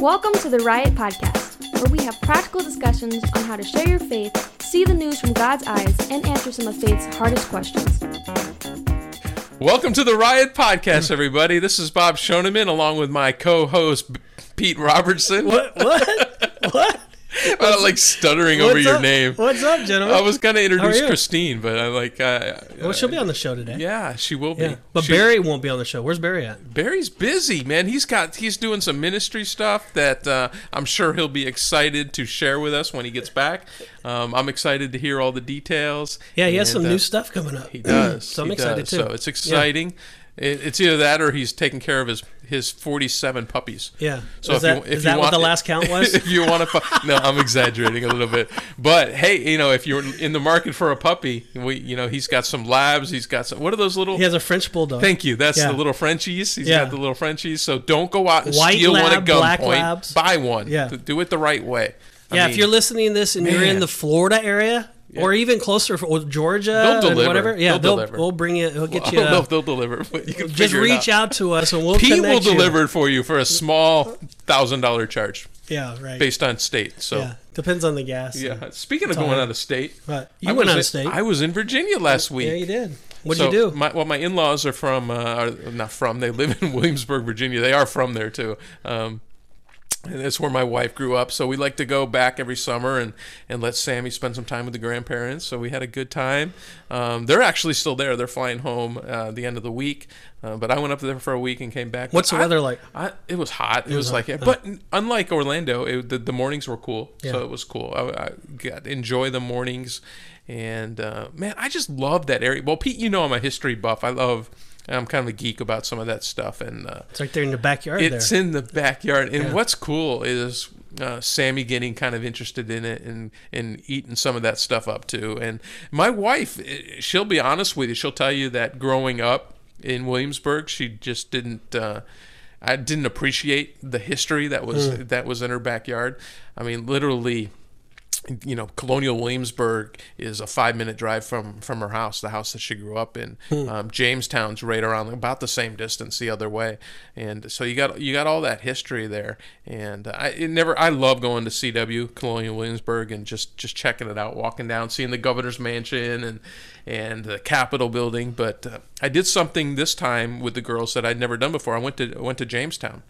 Welcome to the Riot Podcast, where we have practical discussions on how to share your faith, see the news from God's eyes, and answer some of faith's hardest questions. Welcome to the Riot Podcast, everybody. This is Bob Shoneman along with my co-host Pete Robertson. What? What? what? I'm like stuttering over your up? name. What's up, gentlemen? I was gonna introduce? Christine, but I like. Uh, well, she'll be on the show today. Yeah, she will be. Yeah. But She- Barry won't be on the show. Where's Barry at? Barry's busy, man. He's got he's doing some ministry stuff that uh, I'm sure he'll be excited to share with us when he gets back. Um, I'm excited to hear all the details. Yeah, he has some uh, new stuff coming up. He does. So I'm He excited does. too. So it's exciting. It, it's either that or he's taking care of his his 47 puppies. Yeah. So is if that, you, if is you that want, what the last count was? if you want to, no, I'm exaggerating a little bit. But hey, you know, if you're in the market for a puppy, we, you know, he's got some labs. He's got some. What are those little? he has a French bulldog. Thank you. That's Yeah. the little Frenchies. He's Yeah. got the little Frenchies. So don't go out and White steal one at gunpoint. Buy one. Yeah. Do it the right way. I yeah, mean, if you're listening to this and you're in the Florida area or even closer, for Georgia, They'll and whatever, yeah, They'll they'll, deliver. we'll bring it. We'll get I you. don't know if they'll deliver, but you can just reach out. out to us and we'll Pete will you. deliver it for you for a small thousand dollar charge Yeah, right. based on state. So yeah, depends on the gas. yeah. Speaking of going out of state, But you I went out in- of state. I was in Virginia last week. yeah, you did. What'd So you do? My, well, my in-laws are from, uh, are not from. They live in Williamsburg, Virginia. They are from there too. Um, and that's where my wife grew up. So we like to go back every summer and, and let Sammy spend some time with the grandparents. So we had a good time. Um, they're actually still there. They're flying home uh, the end of the week. Uh, but I went up there for a week and came back. What's But the I- weather like? I, it was hot. It, was, hot, like, but unlike Orlando, it, the, the mornings were cool. Yeah. So it was cool. I, I got to enjoy the mornings, and uh, man, I just love that area. Well, Pete, you know I'm a history buff. I love. I'm kind of a geek about some of that stuff, and uh, It's right there in the backyard. it's there. in the backyard. And Yeah. what's cool is uh, Sammy getting kind of interested in it and and eating some of that stuff up too. And my wife, eh, she'll be honest with you. She'll tell you that growing up in Williamsburg, she just didn't. Uh, I didn't appreciate the history that was Hmm. that was in her backyard. I mean, literally you know, Colonial Williamsburg is a five minute drive from from her house, the house that she grew up in. Um, Jamestown's right around about the same distance the other way, and so you got you got all that history there. And I it never I love going to CW Colonial Williamsburg and just just checking it out, walking down, seeing the governor's mansion and and the Capitol building. But uh, I did something this time with the girls that I'd never done before. I went to I went to Jamestown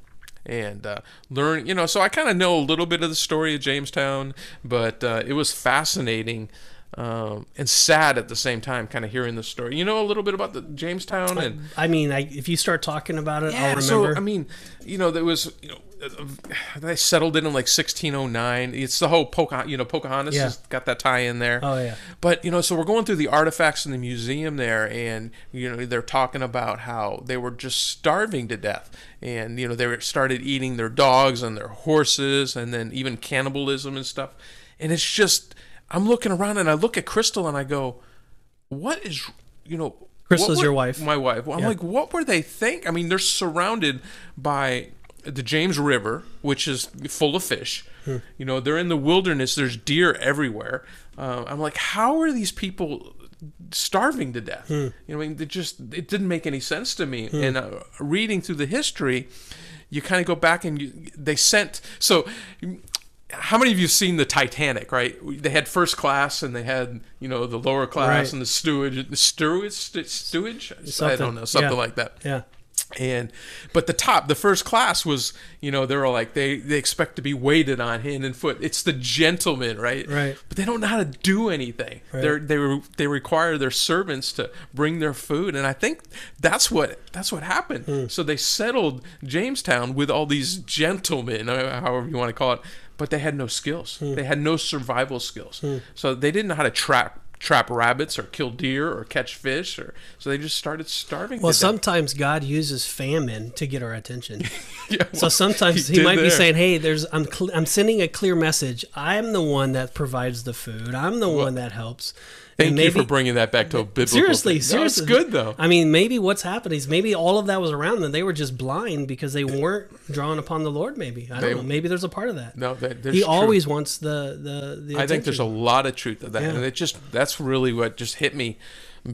and uh, learn you know so i kind of know a little bit of the story of jamestown but uh, it was fascinating um, and sad at the same time kind of hearing the story you know a little bit about the jamestown and I mean, I, if you start talking about it, I'll yeah, remember. so I mean, you know, there was, you know, uh, they settled in in like 1609. It's the whole Pocahontas, you know, Pocahontas Yeah. has got that tie in there. Oh, yeah. But you know, so we're going through the artifacts in the museum there, and you know, they're talking about how they were just starving to death, and you know, they were started eating their dogs and their horses, and then even cannibalism and stuff. And it's just, I'm looking around and I look at Crystal and I go, what is, you know. Crystal's your wife. My wife. Well, I'm Yeah. like, what were they think? I mean, they're surrounded by the James River, which is full of fish. Hmm. You know, they're in the wilderness. There's deer everywhere. Uh, I'm like, how are these people starving to death? Hmm. You know, I mean, it just it didn't make any sense to me. And uh, reading through the history, you kind of go back and you, they sent so. How many of you have seen the Titanic? Right, they had first class and they had you know the lower class Right. and the stewage, the stewage, stewage. I Something. don't know, something Yeah. like that yeah. and but the top the first class was you know they're all like they they expect to be weighted on hand and foot it's the gentleman right Right. but they don't know how to do anything they're they they require their servants to bring their food and i think that's what that's what happened Hmm. so they settled jamestown with all these gentlemen uh, however you want to call it but they had no skills Hmm. they had no survival skills so they didn't know how to trap trap rabbits or kill deer or catch fish or so they just started starving Well, sometimes God uses famine to get our attention. Yeah, So sometimes he, did might be saying, "Hey, there's I'm cl- I'm sending a clear message. I'm the one that provides the food. I'm the one that helps." Thank And you for bringing that back to a biblical. Seriously, thing. seriously, No, good though. I mean, maybe what's happening is maybe all of that was around them. They were just blind because they weren't drawn upon the Lord. Maybe I don't They- know. Maybe there's a part of that. No, that, there's he truth. always wants the the. the I think there's a lot of truth to that, Yeah. and it just that's really what just hit me.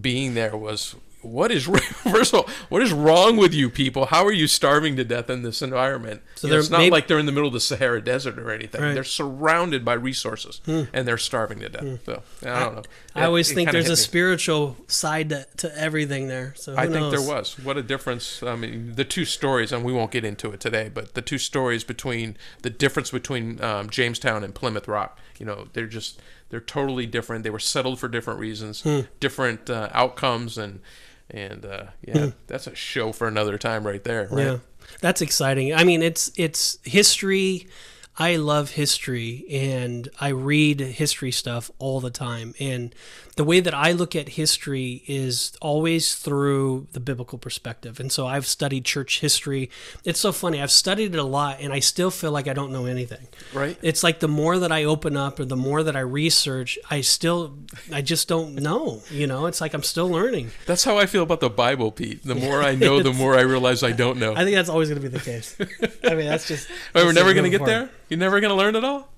Being there was what is first of all, what is wrong with you people? How are you starving to death in this environment? So You know, it's not maybe- like they're in the middle of the Sahara Desert or anything. Right. Hmm. They're surrounded by resources and they're starving to death. So I don't know. I It- always think there's a me. spiritual side to, to everything there. So who I think there was. What a difference. I mean, the two stories, and we won't get into it today, but the two stories between the difference between um, Jamestown and Plymouth Rock, you know, they're just, they're totally different. They were settled for different reasons, Hmm. different uh, outcomes, and, and uh, yeah, that's a show for another time right there. Right? Yeah, that's exciting. I mean, it's it's history. I love history, and I read history stuff all the time. And the way that I look at history is always through the biblical perspective. And so I've studied church history. It's so funny. I've studied it a lot, and I still feel like I don't know anything. Right. It's like the more that I open up or the more that I research, I still, I just don't know. You know, it's like I'm still learning. That's how I feel about the Bible, Pete. The more I know, the more I realize I don't know. I think that's always going to be the case. I mean, that's just. We're never going to get forward. there? You're never going to learn it all?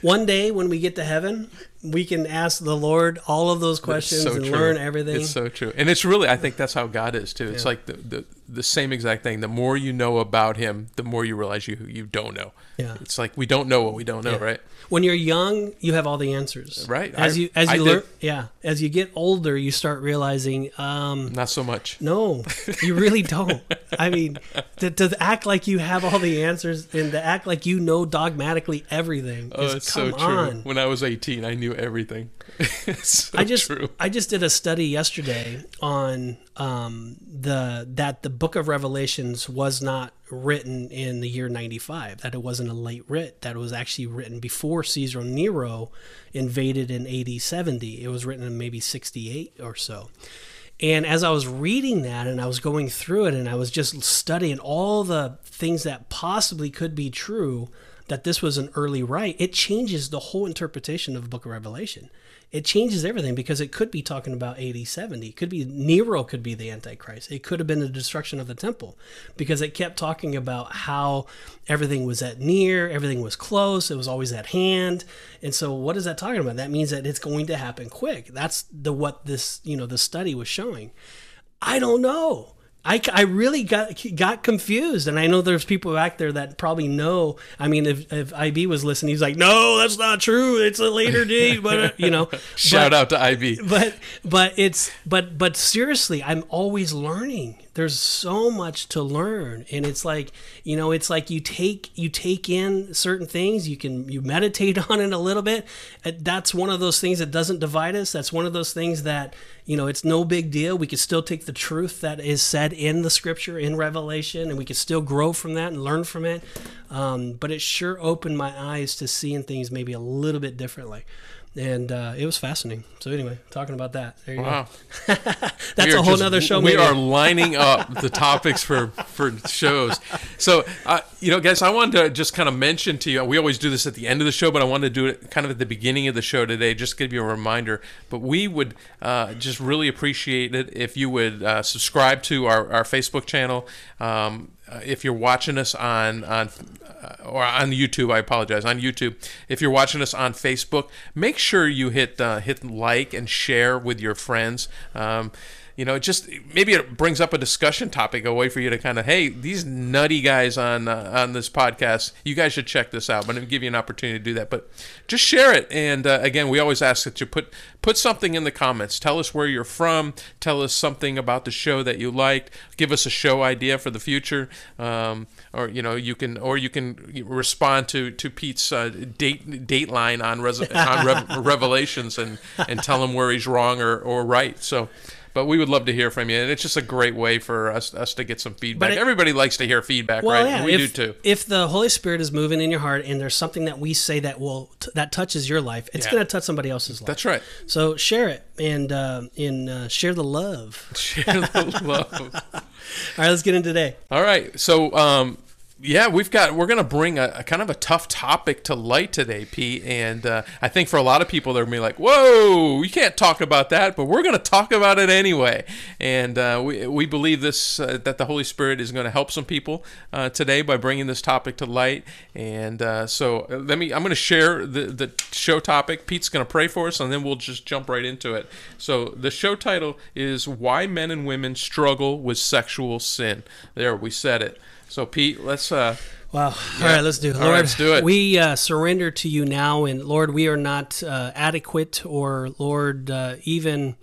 One day when we get to heaven, we can ask the Lord all of those questions so and true. learn everything. It's so true, and it's really I think that's how God is too. It's like the, the the same exact thing. The more you know about Him, the more you realize you you don't know. Yeah. It's like we don't know what we don't know, right? when you're young, you have all the answers. Right. As I- you as I you learn, yeah. As you get older, you start realizing, um, Not so much. no, you really don't. I mean, to, to act like you have all the answers and to act like you know dogmatically everything. Oh, is, it's so true. on. When I was 18, I knew everything. so I just true. I just did a study yesterday on um, the that the Book of Revelations was not written in the year 95 that it wasn't a late writ that it was actually written before Caesar Nero invaded in AD 70 it was written in maybe 68 or so and as I was reading that and I was going through it and I was just studying all the things that possibly could be true that this was an early rite, it changes the whole interpretation of the book of Revelation. It changes everything because it could be talking about AD 70. It could be Nero could be the Antichrist. It could have been the destruction of the temple because it kept talking about how everything was at near, everything was close, it was always at hand. And so what is that talking about? That means that it's going to happen quick. That's the what this, you know, the study was showing. I don't know. I, I really got got confused, and I know there's people back there that probably know. I mean, if, if IB was listening, he's like, "No, that's not true. It's a later date." But uh," you know, Shout but, out to IB. But but it's but but seriously, I'm always learning. There's so much to learn, and it's like you know, it's like you take you take in certain things. You can you meditate on it a little bit. Uh, That's one of those things that doesn't divide us. That's one of those things that you know, it's no big deal. We can still take the truth that is said in the scripture in Revelation, and we can still grow from that and learn from it. Um, but it sure opened my eyes to seeing things maybe a little bit differently. And uh, it was fascinating. So anyway, talking about that. There you Wow. go. That's a whole just- nother show. We maybe. are lining up the topics for for shows. So, uh, you know, guys, I wanted to just kind of mention to you. We always do this at the end of the show, but I wanted to do it kind of at the beginning of the show today, just to give you a reminder. But we would uh, just really appreciate it if you would uh, subscribe to our, our Facebook channel. Um, uh, if you're watching us on on uh, or on YouTube, I apologize on YouTube. If you're watching us on Facebook, make sure you hit uh, hit like and share with your friends. Um, you know, just maybe it brings up a discussion topic, a way for you to kind of, hey, these nutty guys on uh, on this podcast, you guys should check this out. But it'll give you an opportunity to do that. But just share it. And uh, again, we always ask that you put put something in the comments. Tell us where you're from. Tell us something about the show that you liked. Give us a show idea for the future. Um, or you know, you can or you can respond to to Pete's uh, date dateline on res- on Rev- Revelations and and tell him where he's wrong or or right. So. But we would love to hear from you, and it's just a great way for us us to get some feedback. But it- Everybody likes to hear feedback, Well, right? yeah, we if, do too. If the Holy Spirit is moving in your heart and there's something that we say that will that touches your life, it's Yeah. going to touch somebody else's life. That's right. So share it and uh, and uh, share the love. Share the love. All right, let's get into today. All right. So, um, yeah, we've got we're gonna bring a, a, kind of a tough topic to light today, Pete. And uh, I think for a lot of people, they're gonna be like, "Whoa, you can't talk about that," but we're gonna talk about it anyway. And uh, we we believe this uh, that the Holy Spirit is going to help some people uh, today by bringing this topic to light. And uh, so uh, let me I'm gonna share the the show topic. Pete's gonna pray for us, and then we'll just jump right into it. So the show title is "Why Men and Women Struggle with Sexual Sin." There, we said it. So Pete, let's. Uh, Wow. Yeah. All right, let's do it. Lord, let's do it. We uh, surrender to you now. And Lord, we are not uh, adequate or, Lord, uh, even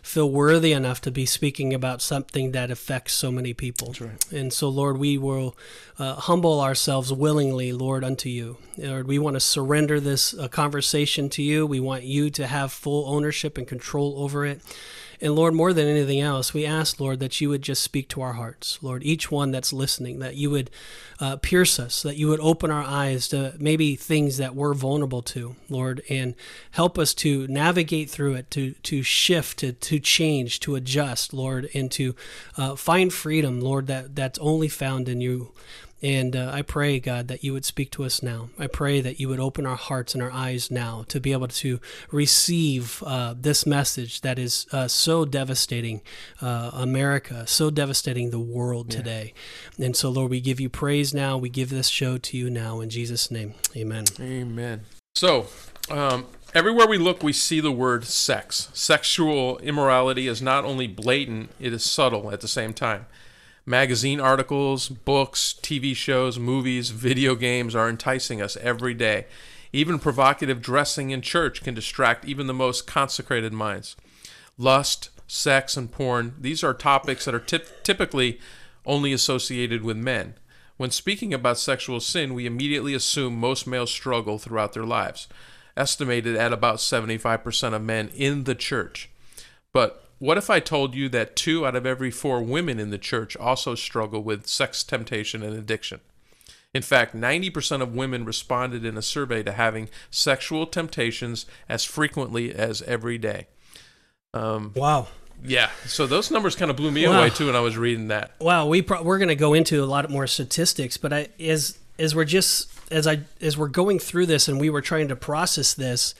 feel worthy enough to be speaking about something that affects so many people. Right. And so, Lord, we will uh, humble ourselves willingly, Lord, unto you. Lord, we want to surrender this uh, conversation to you. We want you to have full ownership and control over it. And Lord, more than anything else, we ask, Lord, that you would just speak to our hearts. Lord, each one that's listening, that you would uh, pierce us, that you would open our eyes to maybe things that we're vulnerable to, Lord, and help us to navigate through it, to, to shift, to, to change, to adjust, Lord, and to uh, find freedom, Lord, that, that's only found in you. And uh, I pray, God, that you would speak to us now. I pray that you would open our hearts and our eyes now to be able to receive uh, this message that is uh, so devastating uh, America, so devastating the world yeah. today. And so, Lord, we give you praise now. We give this show to you now. In Jesus' name, amen. Amen. So, um, Everywhere we look, we see the word sex. Sexual immorality is not only blatant, it is subtle at the same time. Magazine articles, books, TV shows, movies, video games are enticing us every day. Even provocative dressing in church can distract even the most consecrated minds. Lust, sex, and porn, these are topics that are tip- typically only associated with men. When speaking about sexual sin, we immediately assume most males struggle throughout their lives, estimated at about 75% of men in the church. But what if I told you that two out of every four women in the church also struggle with sex temptation and addiction? In fact, 90% of women responded in a survey to having sexual temptations as frequently as every day. Um, wow. Yeah, so those numbers kind of blew me wow. away too when I was reading that. Wow, we pro- we're going to go into a lot more statistics, but I, as as we're just as I as we're going through this and we were trying to process this,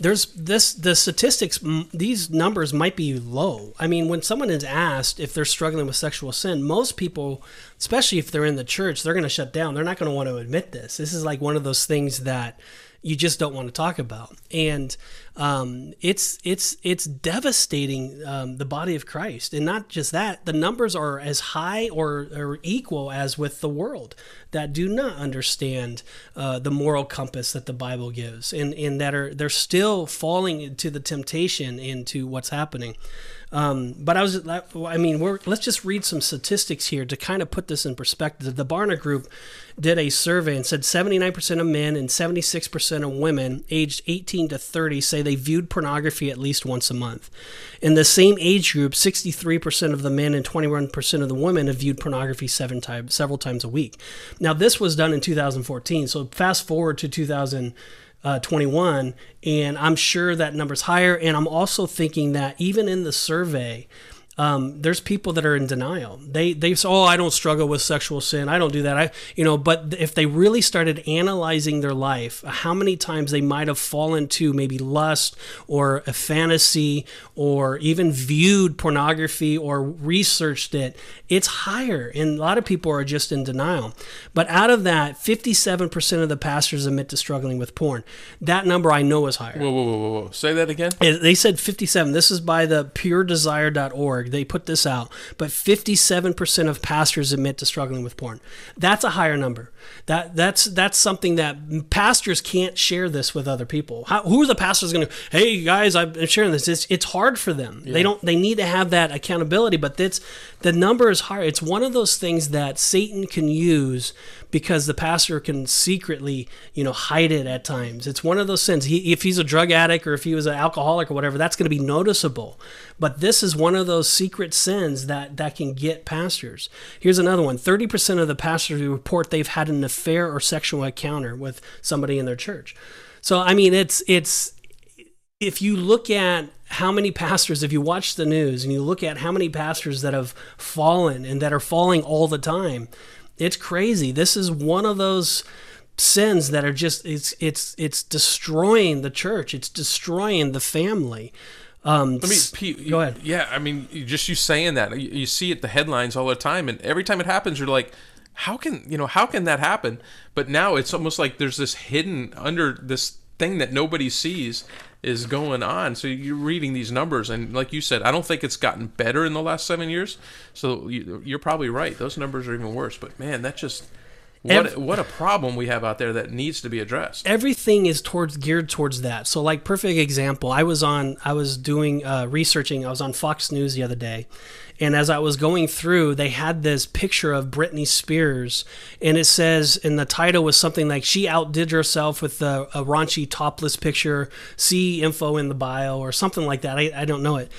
there's this the statistics these numbers might be low. I mean when someone is asked if they're struggling with sexual sin most people especially if they're in the church they're going to shut down. They're not going to want to admit this. This is like one of those things that you just don't want to talk about and um, it's it's it's devastating um, the body of Christ, and not just that. The numbers are as high or, or equal as with the world that do not understand uh, the moral compass that the Bible gives, and and that are they're still falling into the temptation into what's happening. Um, but I was, I mean, let's just read some statistics here to kind of put this in perspective. The Barna Group did a survey and said 79% of men and 76% of women aged 18 to 30 say they viewed pornography at least once a month. In the same age group, 63% of the men and 21% of the women have viewed pornography seven times, several times a week. Now, this was done in 2014. So fast forward to 2000 uh, 21, and I'm sure that number's higher. And I'm also thinking that even in the survey, um, there's people that are in denial. They they say, "Oh, I don't struggle with sexual sin. I don't do that." I you know, but if they really started analyzing their life, how many times they might have fallen to maybe lust or a fantasy or even viewed pornography or researched it, it's higher. And a lot of people are just in denial. But out of that, 57% of the pastors admit to struggling with porn. That number I know is higher. Whoa, whoa, whoa, whoa! Say that again. They said 57. This is by the PureDesire.org they put this out, but 57% of pastors admit to struggling with porn. That's a higher number. That that's that's something that pastors can't share this with other people. How, who are the pastors going to? Hey guys, I'm sharing this. It's it's hard for them. Yeah. They don't. They need to have that accountability. But that's the number is hard. It's one of those things that Satan can use because the pastor can secretly, you know, hide it at times. It's one of those sins. He, if he's a drug addict or if he was an alcoholic or whatever, that's going to be noticeable. But this is one of those secret sins that that can get pastors. Here's another one: thirty percent of the pastors report they've had an affair or sexual encounter with somebody in their church. So I mean, it's it's if you look at how many pastors, if you watch the news and you look at how many pastors that have fallen and that are falling all the time, It's crazy. This is one of those sins that are just it's it's it's destroying the church. It's destroying the family. Um, I mean, Pete, go ahead. Yeah, I mean, just you saying that, you, you see it the headlines all the time, and every time it happens, you're like, how can you know how can that happen? But now it's almost like there's this hidden under this thing that nobody sees is going on. So you're reading these numbers, and like you said, I don't think it's gotten better in the last seven years. So you, you're probably right; those numbers are even worse. But man, that just what Ev- what a problem we have out there that needs to be addressed. everything is towards geared towards that. So, like perfect example, I was on, I was doing uh, researching. I was on Fox News the other day, and as I was going through, they had this picture of Britney Spears, and it says, and the title was something like "She outdid herself with a, a raunchy topless picture." See info in the bio or something like that. I, I don't know it.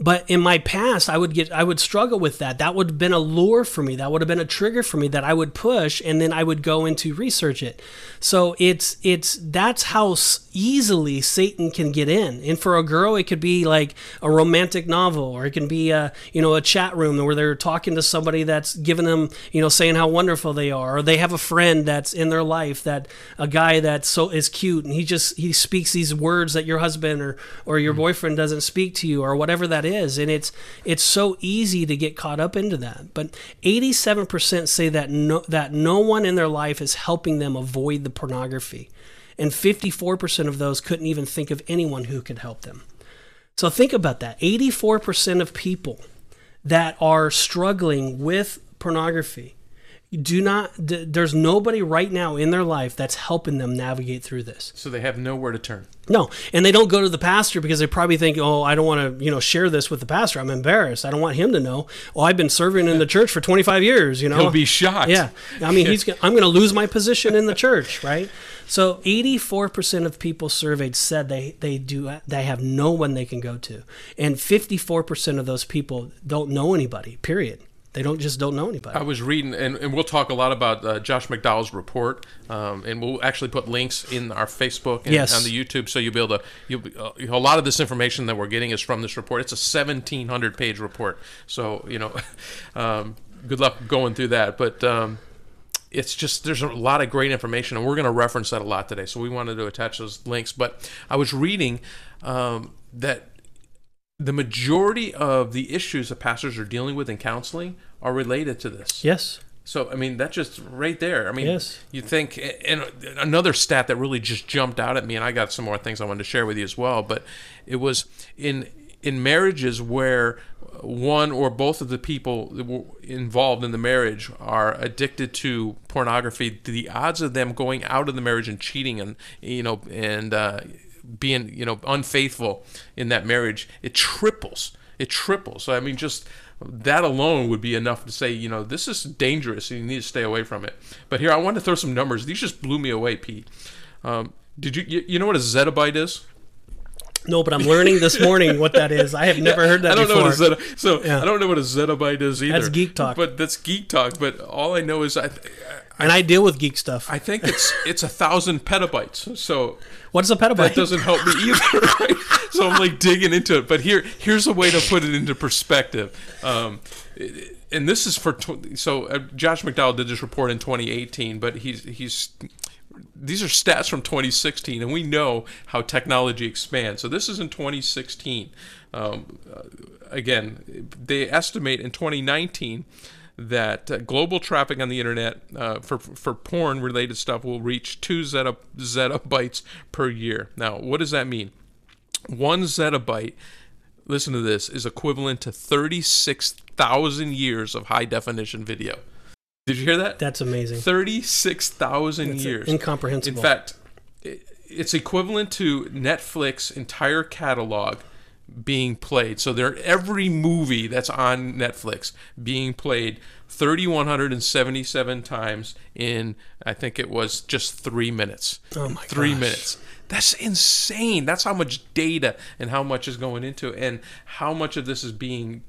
But in my past, I would get, I would struggle with that. That would have been a lure for me. That would have been a trigger for me that I would push, and then I would go into research it. So it's, it's that's how easily Satan can get in. And for a girl, it could be like a romantic novel, or it can be a, you know, a chat room where they're talking to somebody that's giving them, you know, saying how wonderful they are, or they have a friend that's in their life that a guy that so is cute, and he just he speaks these words that your husband or or your mm. boyfriend doesn't speak to you, or whatever that is, and it's it's so easy to get caught up into that. But 87% say that no that no one in their life is helping them avoid the pornography, and 54% of those couldn't even think of anyone who could help them. So think about that. 84% of people that are struggling with pornography do not d- there's nobody right now in their life that's helping them navigate through this. So they have nowhere to turn. No, and they don't go to the pastor because they probably think, "Oh, I don't want to, you know, share this with the pastor. I'm embarrassed. I don't want him to know. Oh, I've been serving in the church for 25 years. You know, He'll be shocked. Yeah, I mean, he's. gonna- I'm going to lose my position in the church, right? So, 84% of people surveyed said they they do they have no one they can go to, and 54% of those people don't know anybody. Period. They don't just don't know anybody. I was reading, and, and we'll talk a lot about uh, Josh McDowell's report, um, and we'll actually put links in our Facebook and Yes. on the YouTube, so you'll be able to. You'll be, uh, a lot of this information that we're getting is from this report. It's a 1,700 page report, so you know, um, good luck going through that. But um, it's just there's a lot of great information, and we're going to reference that a lot today. So we wanted to attach those links. But I was reading um, that the majority of the issues that pastors are dealing with in counseling are related to this. yes. So I mean, that's just right there. I mean, Yes. you think, and another stat that really just jumped out at me, and I got some more things I wanted to share with you as well. But it was in in marriages where one or both of the people that were involved in the marriage are addicted to pornography. The odds of them going out of the marriage and cheating and you know and uh, being you know unfaithful in that marriage it triples. It triples. So I mean, just that alone would be enough to say, you know, this is dangerous and you need to stay away from it. But here, I want to throw some numbers. These just blew me away, Pete. Um, did you, you, you know what a zettabyte is? No, but I'm learning this morning what that is. I have never heard that I don't before. know what a zetta, so Yeah. I don't know what a zettabyte is either. That's geek talk. But that's geek talk. But all I know is I, and I deal with geek stuff. I think it's it's a thousand petabytes. So What's a petabyte? that doesn't help me either. Right? So I'm like digging into it. But here, here's a way to put it into perspective. Um, and this is for tw- so uh, Josh McDowell did this report in 2018, but he's he's these are stats from 2016, and we know how technology expands. So this is in 2016. Um, uh, again, they estimate in 2019 that uh, global traffic on the internet uh, for for porn related stuff will reach two zeta, zettabytes per year. Now, what does that mean? One zettabyte, listen to this, is equivalent to 36,000 years of high definition video. Did you hear that? That's amazing. 36,000 years. incomprehensible. In fact, it's equivalent to Netflix entire catalog being played. So there every movie that's on Netflix being played 3177 times in I think it was just 3 minutes. Oh my 3 gosh. minutes. That's insane. That's how much data and how much is going into it and how much of this is being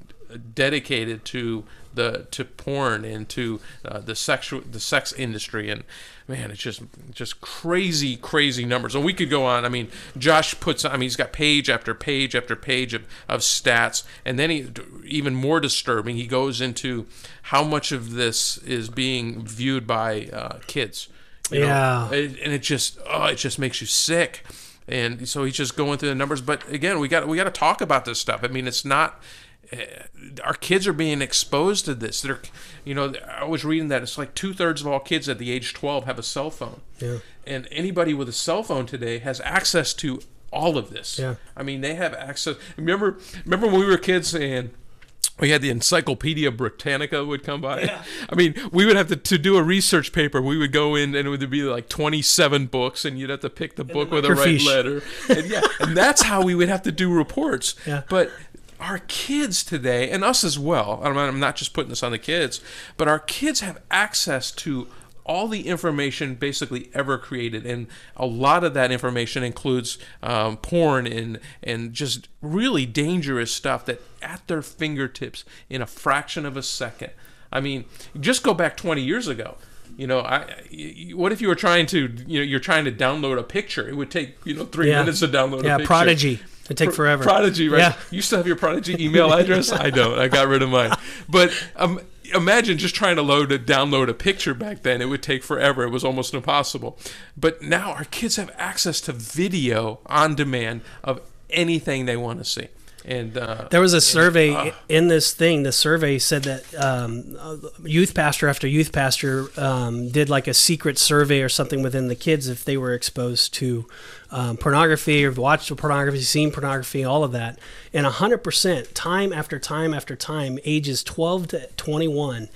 dedicated to the to porn and to uh, the sexual the sex industry. And man it's just just crazy crazy numbers. And we could go on. I mean josh puts i mean he's got page after page after page of, of stats. And then he even more disturbing he goes into how much of this is being viewed by uh, kids. You? Yeah. and and it just oh it just makes you sick. And so he's just going through the numbers. But again we got we got to talk about this stuff. I mean it's not our kids are being exposed to this they're you know i was reading that it's like two-thirds of all kids at the age 12 have a cell phone Yeah. and anybody with a cell phone today has access to all of this Yeah. i mean they have access remember remember when we were kids and we had the Encyclopedia Britannica would come by. Yeah. I mean, we would have to, to do a research paper. We would go in and it would be like 27 books, and you'd have to pick the book with the right letter. And yeah, and that's how we would have to do reports. Yeah. But our kids today, and us as well, I'm not, just putting this on the kids, but our kids have access to all the information basically ever created, and a lot of that information includes um, porn and and just really dangerous stuff that at their fingertips in a fraction of a second. I mean, just go back 20 years ago. You know, I. What if you were trying to, you know, you're trying to download a picture? It would take, you know, three Yeah. minutes to download a Yeah, picture. Prodigy. It take forever. Prodigy, right? Yeah. You still have your Prodigy email address? I don't. I got rid of mine. But um, imagine just trying to load a download a picture back then. It would take forever. It was almost impossible. But now our kids have access to video on demand of anything they want to see. And uh, There was a survey uh, in this thing. The survey said that um, youth pastor after youth pastor um, did like a secret survey or something within the kids if they were exposed to um, pornography or watched pornography, seen pornography, all of that. And 100%, time after time after time, ages 12 to 21,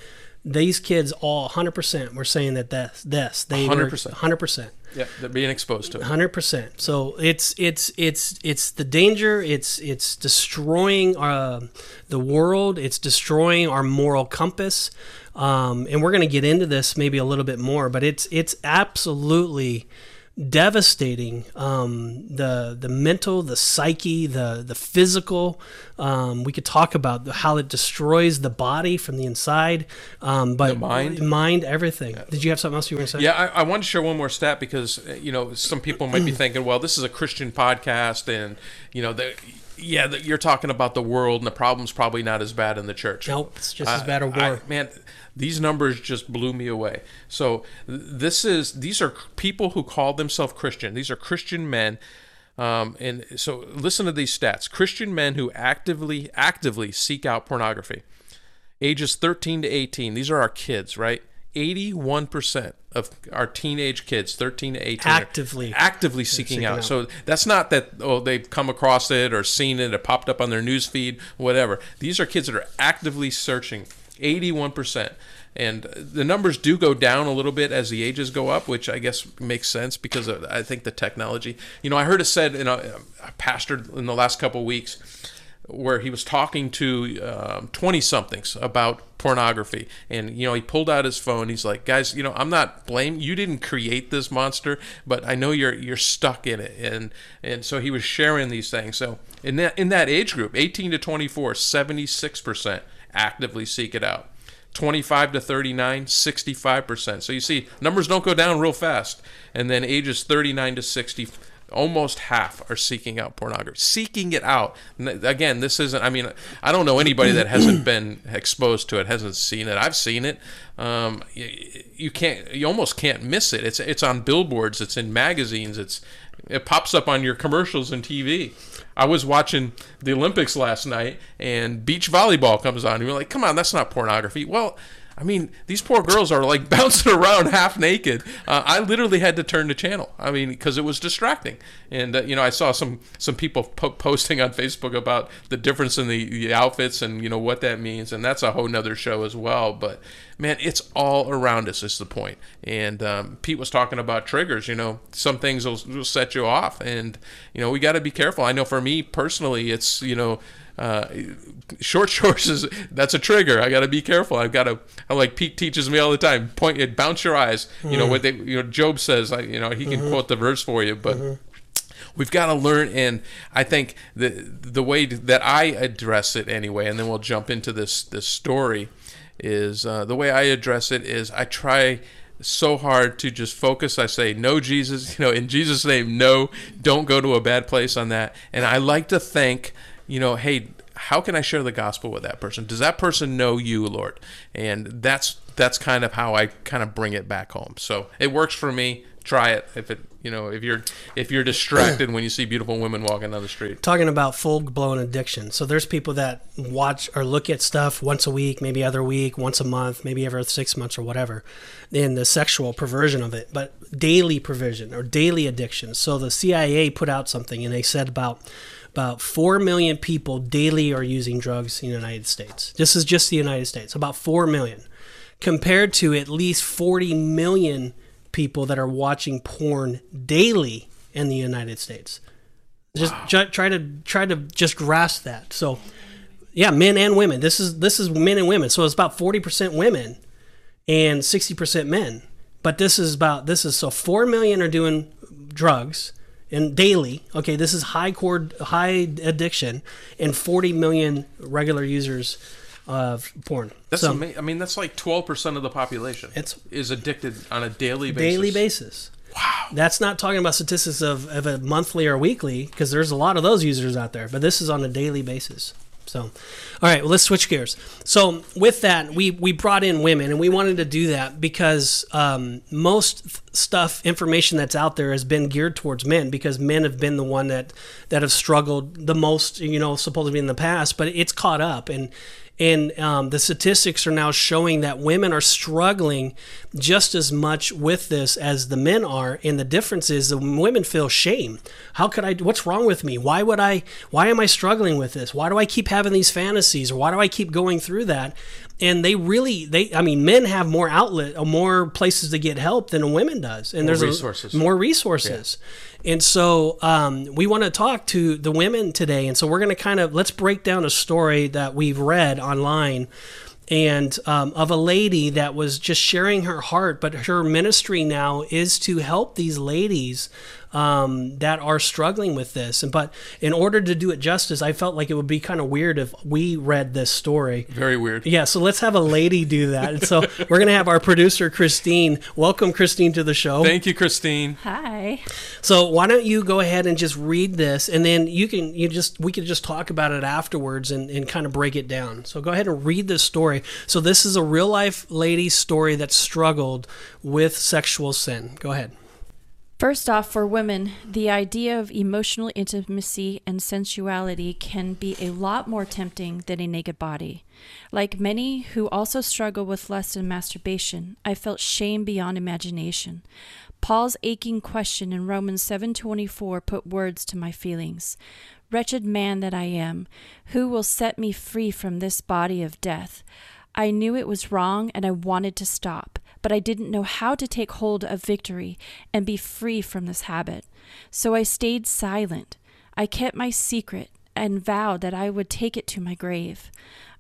these kids all 100% were saying that this, this they were 100%. 100%. yeah, they're being exposed to it. Hundred percent. So it's it's it's it's the danger. It's it's destroying uh, the world. It's destroying our moral compass. Um, and we're going to get into this maybe a little bit more, but it's it's absolutely devastating. Um, the the mental, the psyche, the the physical. Um, we could talk about how it destroys the body from the inside. Um, but mind. mind, everything. Did you have something else you were going to say? Yeah, I, I wanted to share one more stat because uh, you know some people might be thinking, well, this is a Christian podcast, and you know, the, yeah, the, you're talking about the world, and the problem's probably not as bad in the church. Nope, it's just as bad a I- war. man, these numbers just blew me away. So this is these are people who call themselves Christian. These are Christian men. Um, and so listen to these stats. Christian men who actively actively seek out pornography ages 13 to 18 these are our kids right 81% of our teenage kids 13 to 18 are Actively. actively seeking, seeking out. out. so that's not that oh they've come across it or seen it or popped up on their news feed whatever these are kids that are actively searching 81% and the numbers do go down a little bit as the ages go up which i guess makes sense because of, i think the technology. You know i heard it said in a, a pastor in the last couple weeks where he was talking to um, 20 somethings about pornography. And you know he pulled out his phone. He's like guys you know i'm not blame you didn't create this monster but i know you're you're stuck in it. And and so he was sharing these things. So in that in that age group 18 to 24 76% actively seek it out. 25 to 39 65% so you see numbers don't go down real fast. And then ages 39 to 60 almost half are seeking out pornography seeking it out. Again this isn't i mean i don't know anybody that hasn't been exposed to it hasn't seen it. I've seen it. Um, you, you can't you almost can't miss it. It's it's on billboards it's in magazines it's it pops up on your commercials and tv i was watching the olympics last night and beach volleyball comes on and you're like come on that's not pornography well I mean, these poor girls are like bouncing around half naked. Uh, I literally had to turn the channel. I mean, because it was distracting. And uh, you know, I saw some some people po- posting on Facebook about the difference in the, the outfits and you know what that means. And that's a whole nother show as well. But man, it's all around us. Is the point. And um, Pete was talking about triggers. You know, some things will, will set you off, and you know, we got to be careful. I know for me personally, it's you know uh, short shorts is that's a trigger. I got to be careful. I've got to I like Pete teaches me all the time. Point it, bounce your eyes. You know what they you know Job says. I, you know he can quote the verse for you, but. We've got to learn and i think the the way that i address it anyway and then we'll jump into this this story is uh, the way i address it is i try so hard to just focus. I say no jesus you know in jesus name no don't go to a bad place on that. And i like to think you know hey how can i share the gospel with that person? Does that person know you lord? And that's that's kind of how i kind of bring it back home. So it works for me. Try it. If it you know if you're if you're distracted when you see beautiful women walking down the street talking about full blown addiction. So there's people that watch or look at stuff once a week, maybe other week, once a month, maybe every six months or whatever, in the sexual perversion of it, but daily perversion or daily addiction. So the CIA put out something and they said about about 4 million people daily are using drugs in the United States. This is just the United States, about 4 million, compared to at least 40 million people that are watching porn daily in the United States. Just ju- try to try to just grasp that. So, yeah, men and women. This is this is men and women. So it's about forty percent women and sixty percent men. But this is about this is so four million are doing drugs and daily. Okay, this is high cord high addiction, and forty million regular users of porn. that's so, i mean that's like 12% of the population It's- is addicted on a daily basis daily basis. Wow. That's not talking about statistics of, of a monthly or weekly, because there's a lot of those users out there, but this is on a daily basis. So, all right, well, let's switch gears. So, with that, we, we brought in women, and we wanted to do that because um, most stuff, information that's out there has been geared towards men because men have been the one that, that have struggled the most, you know, supposedly in the past, but it's caught up. And, and um, the statistics are now showing that women are struggling just as much with this as the men are. And the difference is the women feel shame. How could I? What's wrong with me? Why would I? Why am I struggling with this? Why do I keep having these fantasies? Or why do I keep going through that? And they really, they, I mean, men have more outlet, or more places to get help than a women does, and there's a- resources. more resources. And so um, we want to talk to the women today. And so we're going to kind of let's break down a story that we've read online and um, of a lady that was just sharing her heart, but her ministry now is to help these ladies um, that are struggling with this. And but in order to do it justice, I felt like it would be kind of weird if we read this story. very weird Yeah, so let's have a lady do that. And so we're going to have our producer Christine. Welcome, Christine, to the show. thank you christine Hi. So why don't you go ahead and just read this, and then you can you just we can just talk about it afterwards and, and kind of break it down. So go ahead and read this story. So this is a real life lady story that struggled with sexual sin. Go ahead. First off, for women, the idea of emotional intimacy and sensuality can be a lot more tempting than a naked body. Like many who also struggle with lust and masturbation, I felt shame beyond imagination. Paul's aching question in Romans 7:24 put words to my feelings. Wretched man that I am, who will set me free from this body of death? I knew it was wrong and I wanted to stop, but I didn't know how to take hold of victory and be free from this habit. So I stayed silent. I kept my secret and vowed that I would take it to my grave.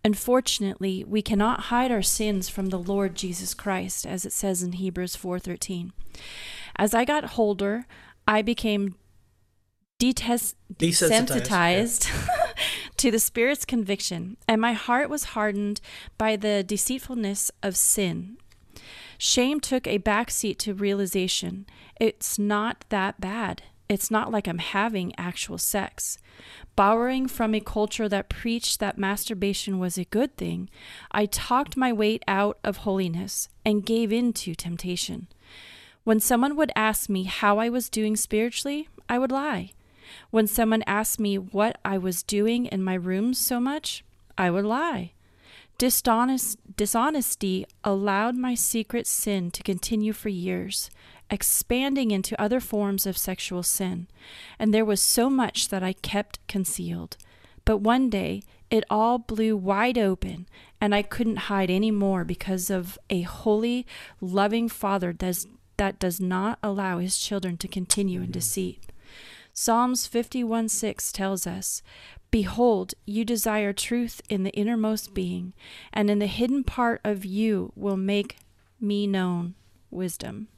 Unfortunately, we cannot hide our sins from the Lord Jesus Christ, as it says in Hebrews 4:13. As I got older, I became detest- Desensitized, desensitized to the Spirit's conviction, and my heart was hardened by the deceitfulness of sin. Shame took a backseat to realization. It's not that bad. It's not like I'm having actual sex. Borrowing from a culture that preached that masturbation was a good thing, I talked my way out of holiness and gave in to temptation. When someone would ask me how I was doing spiritually, I would lie. When someone asked me what I was doing in my room so much, I would lie. Dishonest, dishonesty allowed my secret sin to continue for years, expanding into other forms of sexual sin, and there was so much that I kept concealed. But one day, it all blew wide open, and I couldn't hide any more because of a holy, loving Father does, that does not allow his children to continue in deceit. Psalms 51 6 tells us, Behold, you desire truth in the innermost being, and in the hidden part of you will make me known wisdom.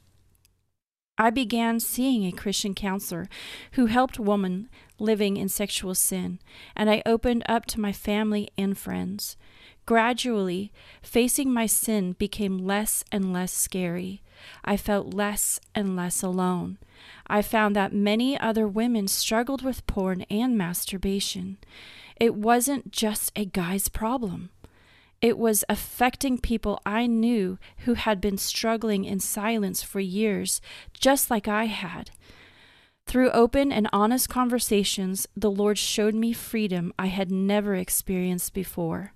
I began seeing a Christian counselor who helped women living in sexual sin, and I opened up to my family and friends. Gradually, facing my sin became less and less scary. I felt less and less alone. I found that many other women struggled with porn and masturbation. It wasn't just a guy's problem. It was affecting people I knew who had been struggling in silence for years, just like I had. Through open and honest conversations, the Lord showed me freedom I had never experienced before.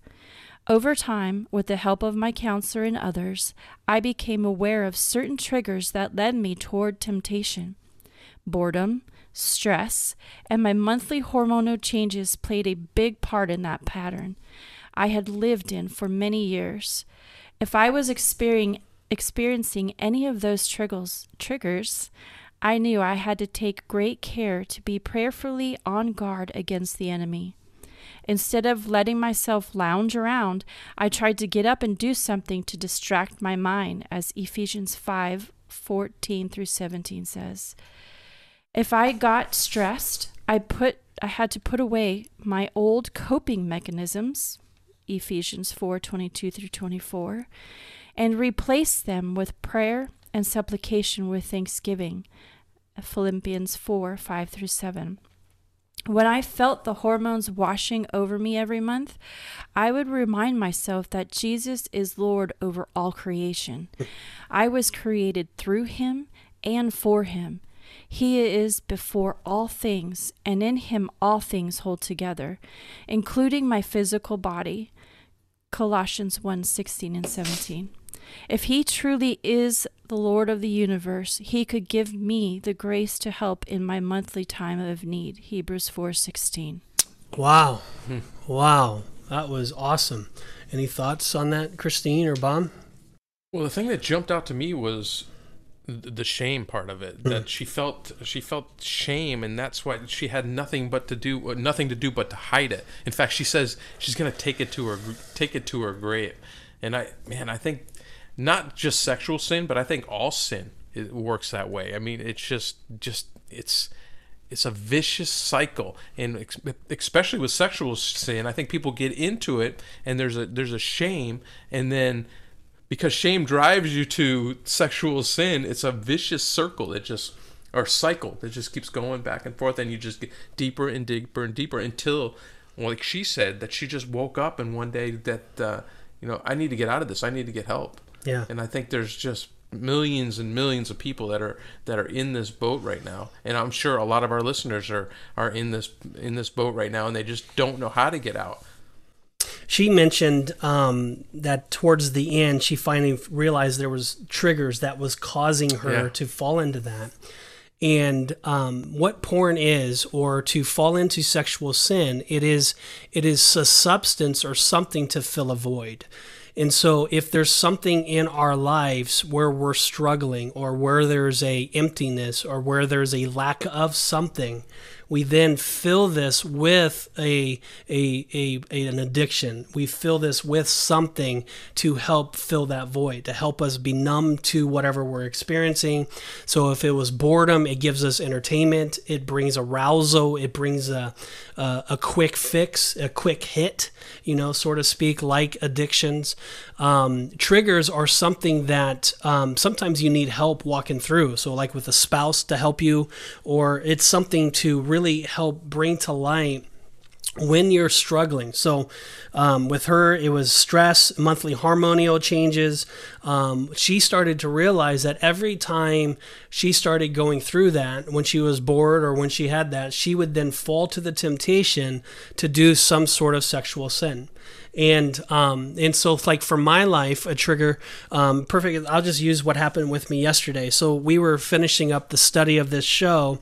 Over time, with the help of my counselor and others, I became aware of certain triggers that led me toward temptation. Boredom, stress, and my monthly hormonal changes played a big part in that pattern I had lived in for many years. If I was experiencing any of those triggers, triggers, I knew I had to take great care to be prayerfully on guard against the enemy. Instead of letting myself lounge around, I tried to get up and do something to distract my mind, as Ephesians 5 14 through 17 says. If I got stressed, I put I had to put away my old coping mechanisms, Ephesians 4 22 through 24, and replace them with prayer and supplication with thanksgiving, Philippians 4 5 through 7. When I felt the hormones washing over me every month, I would remind myself that Jesus is Lord over all creation. I was created through him and for him. He is before all things, and in him all things hold together, including my physical body. Colossians 1 16 and 17. If he truly is the Lord of the universe, he could give me the grace to help in my monthly time of need. Hebrews 4:16. Wow. Hmm. Wow. That was awesome. Any thoughts on that, Christine or Bob? Well, the thing that jumped out to me was the shame part of it that she felt she felt shame and that's why she had nothing but to do nothing to do but to hide it in fact she says she's going to take it to her take it to her grave and i man i think not just sexual sin, but I think all sin it works that way. I mean, it's just just it's it's a vicious cycle. And especially with sexual sin i think people get into it and there's a there's a shame. And then because shame drives you to sexual sin it's a vicious circle it just or cycle that just keeps going back and forth and you just get deeper and deeper and deeper until like she said that she just woke up and one day that uh, you know i need to get out of this. I need to get help yeah. And I think there's just millions and millions of people that are that are in this boat right now and i'm sure a lot of our listeners are are in this in this boat right now and they just don't know how to get out she mentioned um, that towards the end she finally realized there was triggers that was causing her yeah. to fall into that and um, what porn is or to fall into sexual sin it is it is a substance or something to fill a void and so if there's something in our lives where we're struggling or where there's a emptiness or where there's a lack of something, we then fill this with a, a, a, a, an addiction. We fill this with something to help fill that void, to help us be numb to whatever we're experiencing. So if it was boredom, it gives us entertainment. It brings arousal. It brings a, a, a quick fix, a quick hit, you know, sort of speak, like addictions. Um, triggers are something that um, sometimes you need help walking through. So like with a spouse to help you, or it's something to really really help bring to light when you're struggling. So, um, with her, it was stress, monthly hormonal changes. Um, she started to realize that every time she started going through that, when she was bored or when she had that, she would then fall to the temptation to do some sort of sexual sin. And um, and so like for my life, a trigger, um, perfect. I'll just use what happened with me yesterday. So we were finishing up the study of this show,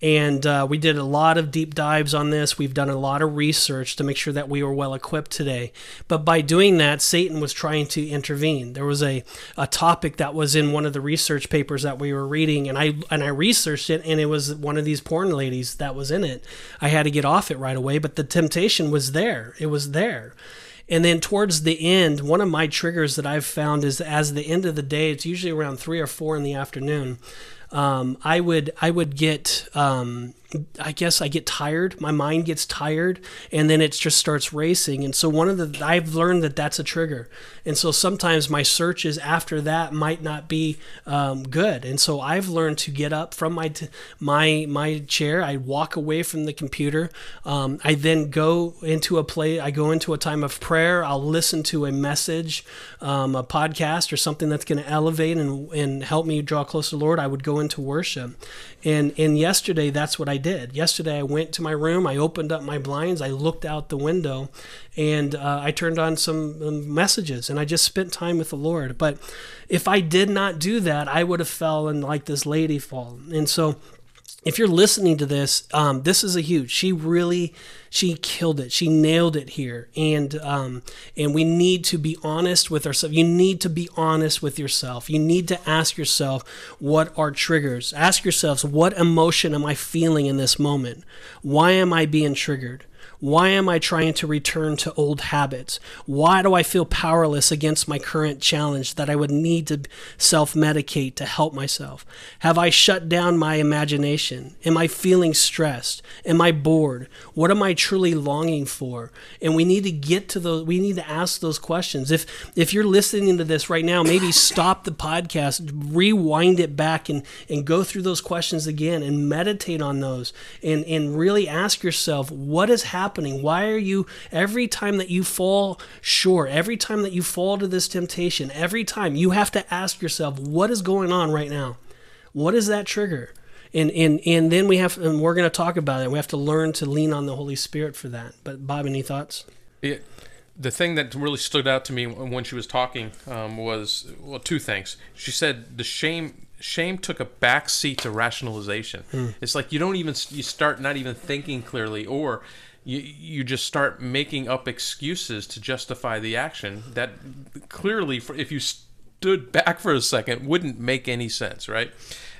and uh, we did a lot of deep dives on this. We've done a lot of research to make sure that we were well equipped today. But by doing that, Satan was trying to intervene. There was a, a topic that was in one of the research papers that we were reading, and I and I researched it, and it was one of these porn ladies that was in it. I had to get off it right away, but the temptation was there. It was there. And then towards the end, one of my triggers that I've found is as the end of the day, it's usually around three or four in the afternoon. Um, I would I would get um, I guess I get tired. My mind gets tired, and then it just starts racing. And so one of the I've learned that that's a trigger. And so sometimes my searches after that might not be um, good. And so I've learned to get up from my t- my my chair. I walk away from the computer. Um, I then go into a play. I go into a time of prayer. I'll listen to a message, um, a podcast, or something that's going to elevate and and help me draw closer to the Lord. I would go into worship. And and yesterday that's what I did. Yesterday I went to my room, I opened up my blinds, I looked out the window, and uh, I turned on some um, messages, and I just spent time with the Lord. But if I did not do that, I would have fallen like this lady fall. And so if you're listening to this, um, this is a huge. She really, she killed it. She nailed it here, and um, and we need to be honest with ourselves. You need to be honest with yourself. You need to ask yourself what are triggers. Ask yourselves what emotion am I feeling in this moment? Why am I being triggered? Why am I trying to return to old habits? Why do I feel powerless against my current challenge that I would need to self medicate to help myself? Have I shut down my imagination? Am I feeling stressed? Am I bored? What am I truly longing for? And we need to get to those, we need to ask those questions. If, if you're listening to this right now, maybe stop the podcast, rewind it back, and, and go through those questions again and meditate on those and, and really ask yourself, what is happening? Happening? Why are you, every time that you fall short, every time that you fall to this temptation, every time you have to ask yourself, what is going on right now? What is that trigger? And, and, and then we have, and we're going to talk about it. We have to learn to lean on the Holy Spirit for that. But Bob, any thoughts? It, the thing that really stood out to me when she was talking um, was well two things she said the shame shame took a back seat to rationalization hmm. it's like you don't even you start not even thinking clearly or you you just start making up excuses to justify the action that clearly if you stood back for a second wouldn't make any sense right?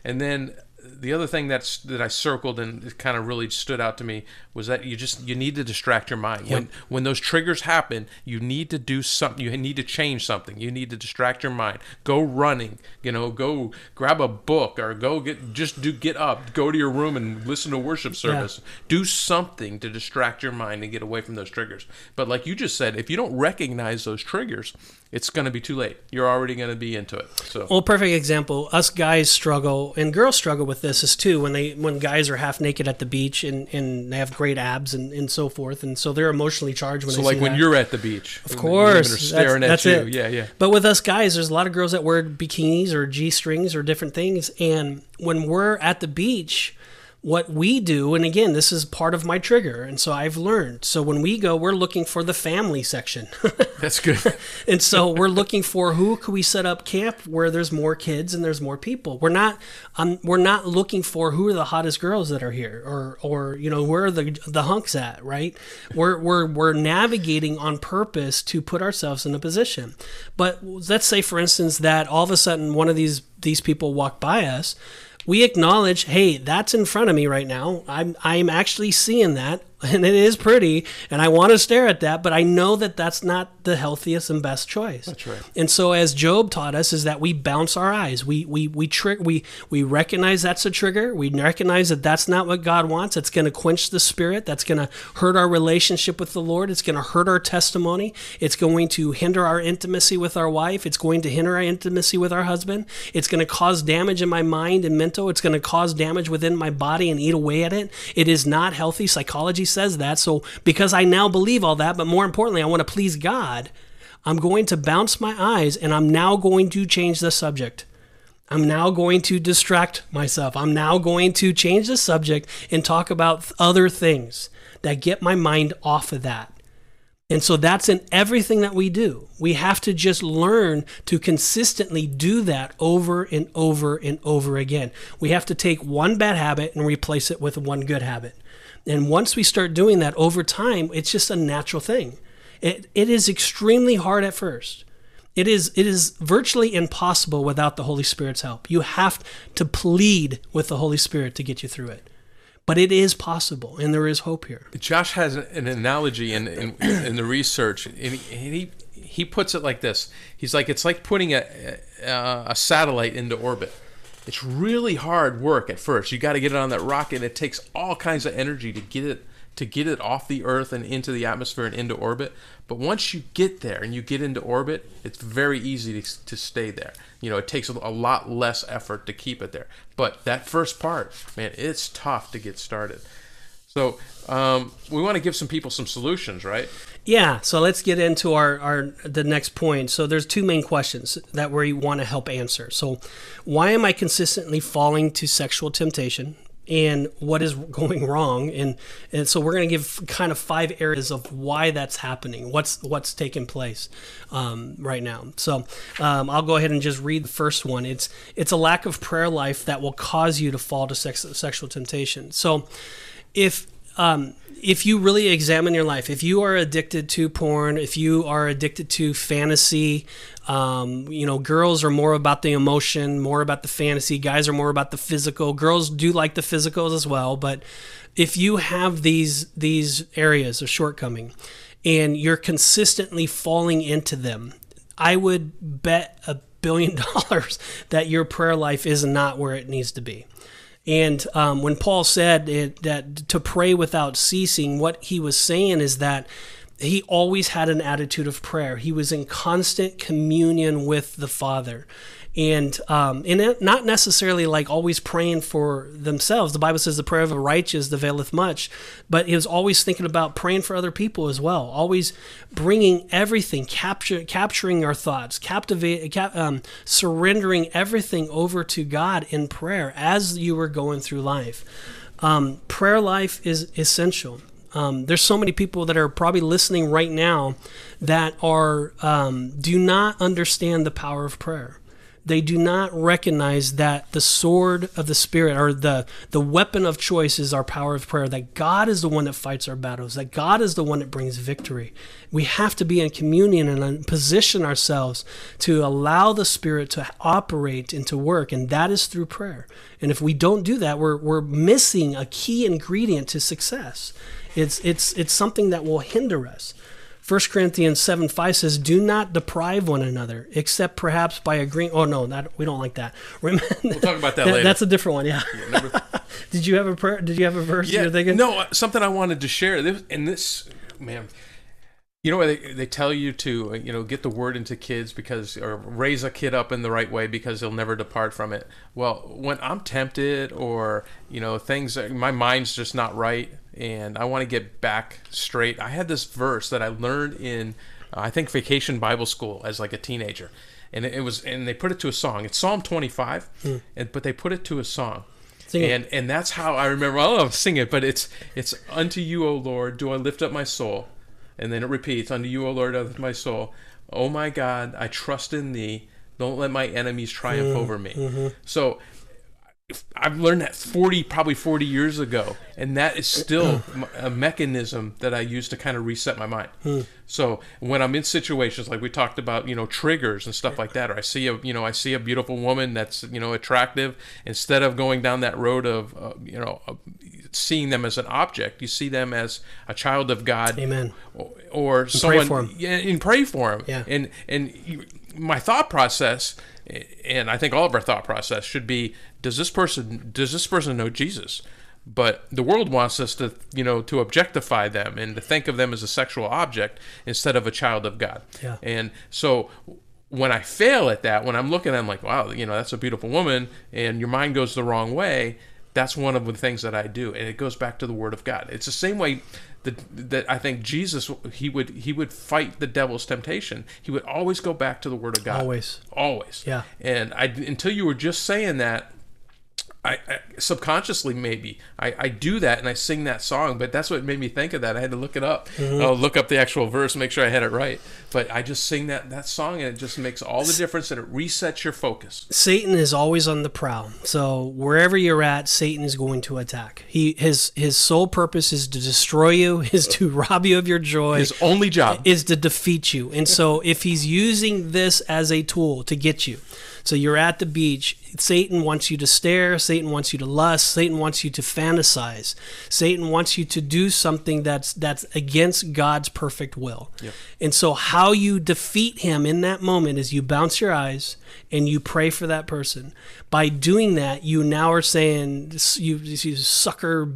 And then the other thing that's that I circled and it kind of really stood out to me was that you just you need to distract your mind. Yep. when when those triggers happen you need to do something you need to change something. You need to distract your mind. Go running you know go grab a book or go get just do get up go to your room and listen to worship service. Yeah. do something to distract your mind and get away from those triggers. But like you just said if you don't recognize those triggers it's going to be too late. You're already going to be into it. So, well, perfect example. Us guys struggle, and girls struggle with this is too. When they when guys are half naked at the beach and, and they have great abs and, and so forth, and so they're emotionally charged when. So, like when that. you're at the beach, of course, are staring that's, at that's you. It. Yeah, yeah. But with us guys, there's a lot of girls that wear bikinis or g strings or different things, and when we're at the beach what we do, and again, this is part of my trigger, and so I've learned. So when we go, we're looking for the family section. That's good. and so we're looking for who could we set up camp where there's more kids and there's more people. We're not, um, we're not looking for who are the hottest girls that are here, or or you know where are the the hunks at, right? We're we're we're navigating on purpose to put ourselves in a position. But let's say, for instance, that all of a sudden one of these these people walk by us we acknowledge, hey, that's in front of me right now. I'm I'm actually seeing that. and it is pretty and i want to stare at that but i know that that's not the healthiest and best choice. That's right. And so as job taught us is that we bounce our eyes. We we we trick we we recognize that's a trigger. We recognize that that's not what god wants. It's going to quench the spirit. That's going to hurt our relationship with the lord. It's going to hurt our testimony. It's going to hinder our intimacy with our wife. It's going to hinder our intimacy with our husband. It's going to cause damage in my mind and mental. It's going to cause damage within my body and eat away at it. It is not healthy. Psychology says that. So because I now believe all that, but more importantly, I want to please God, I'm going to bounce my eyes and I'm now going to change the subject. I'm now going to distract myself. I'm now going to change the subject and talk about other things that get my mind off of that. And so that's in everything that we do. We have to just learn to consistently do that over and over and over again. We have to take one bad habit and replace it with one good habit. And once we start doing that over time, it's just a natural thing. It, it is extremely hard at first. It is, it is virtually impossible without the Holy Spirit's help. You have to plead with the Holy Spirit to get you through it. But it is possible, and there is hope here. Josh has an analogy in, in, in the research, and he, he, puts it like this He's like, it's like putting a, a, a satellite into orbit It's really hard work at first. You got to get it on that rocket, it takes all kinds of energy to get it to get it off the Earth and into the atmosphere and into orbit. But once you get there and you get into orbit, it's very easy to, to stay there. You know, it takes a lot less effort to keep it there. But that first part, man, it's tough to get started. So um, we want to give some people some solutions, right? Yeah, so let's get into our, our the next point. So there's two main questions that we want to help answer. So why am I consistently falling to sexual temptation? And what is going wrong? And and so we're going to give kind of five areas of why that's happening. What's what's taking place um, right now? So um, I'll go ahead and just read the first one. It's it's a lack of prayer life that will cause you to fall to sex, sexual temptation. So if um, if you really examine your life, if you are addicted to porn, if you are addicted to fantasy, um, you know, girls are more about the emotion, more about the fantasy. Guys are more about the physical. Girls do like the physicals as well, but if you have these these areas of shortcoming, and you're consistently falling into them, I would bet a billion dollars that your prayer life is not where it needs to be. And um, when Paul said it, that to pray without ceasing, what he was saying is that he always had an attitude of prayer. He was in constant communion with the Father and um, and it, not necessarily like always praying for themselves. The Bible says the prayer of a righteous availeth much, but he was always thinking about praying for other people as well. Always bringing everything, capture, capturing our thoughts, captivate, cap, um, surrendering everything over to God in prayer as you were going through life. Um, prayer life is essential. Um, there's so many people that are probably listening right now that are um, do not understand the power of prayer they do not recognize that the sword of the spirit or the the weapon of choice is our power of prayer that god is the one that fights our battles that god is the one that brings victory. We have to be in communion and position ourselves to allow the spirit to operate and to work and that is through prayer. And if we don't do that we're we're missing a key ingredient to success. It's it's it's something that will hinder us 1 Corinthians 7 5 says, Do not deprive one another, except perhaps by agreeing. Oh, no, that, we don't like that. we'll talk about that, later. That's a different one, yeah. yeah did you have a prayer? Did you have a verse yeah, you're thinking? No, uh, something I wanted to share. This, and this, man, you know, they, they tell you to, uh, you know, get the word into kids because, or raise a kid up in the right way because they'll never depart from it. Well, when I'm tempted or, you know, things, my mind's just not right and I want to get back straight. I had this verse that I learned in, uh, I think, Vacation Bible School as like a teenager, and it, was, and they put it to a song. It's Psalm 25, mm. and but they put it to a song. Sing and it. and that's how I remember. I'll sing it, but it's it's unto you, O Lord, do I lift up my soul, and then it repeats, unto you, O Lord, I lift my soul. Oh my God, I trust in Thee. Don't let my enemies triumph mm, over me. Mm-hmm. So I've learned that 40, probably 40 years ago. And that is still a mechanism that I use to kind of reset my mind. Hmm. So when I'm in situations like we talked about, you know, triggers and stuff like that, or I see a, you know, I see a beautiful woman that's, you know, attractive, instead of going down that road of, uh, you know, uh, seeing them as an object, you see them as a child of God. Amen. Or, or and someone, pray for him. Yeah, and pray for him. Yeah. And, and my thought process, and I think all of our thought process should be does this person does this person know Jesus? But the world wants us to, you know, to objectify them and to think of them as a sexual object instead of a child of God. Yeah. And so when I fail at that, when I'm looking, I'm like, wow, you know, that's a beautiful woman, and your mind goes the wrong way. That's one of the things that I do, and it goes back to the Word of God. It's the same way that that I think Jesus he would he would fight the devil's temptation. He would always go back to the Word of God. Always, always. Yeah. And I until you were just saying that, I, I, subconsciously maybe I, I do that and I sing that song, but that's what made me think of that. I had to look it up. Mm-hmm. I'll look up the actual verse, make sure I had it right. But I just sing that that song and it just makes all the difference and it resets your focus. Satan is always on the prowl. So wherever you're at, Satan is going to attack. He his his sole purpose is to destroy you, is to rob you of your joy. His only job is to defeat you. And so if he's using this as a tool to get you So you're at the beach. Satan wants you to stare. Satan wants you to lust. Satan wants you to fantasize. Satan wants you to do something that's that's against God's perfect will. Yep. And so how you defeat him in that moment is you bounce your eyes and you pray for that person. By doing that, you now are saying, "You, you sucker,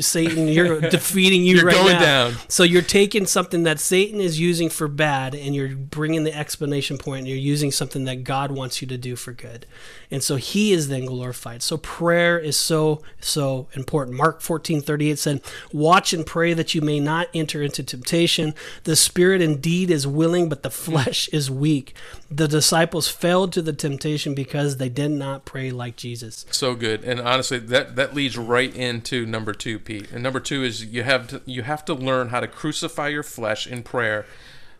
Satan, you're defeating you You're right going now." down. So you're taking something that Satan is using for bad, and you're bringing the explanation point, and you're using something that God wants you to do for good, and so He is then glorified. So prayer is so so important. Mark fourteen thirty eight said, "Watch and pray that you may not enter into temptation. The spirit indeed is willing, but the flesh mm. is weak." The disciples failed to the temptation because they did not pray like Jesus. So good, and honestly, that that leads right into number two, Pete. And number two is you have to you have to learn how to crucify your flesh in prayer,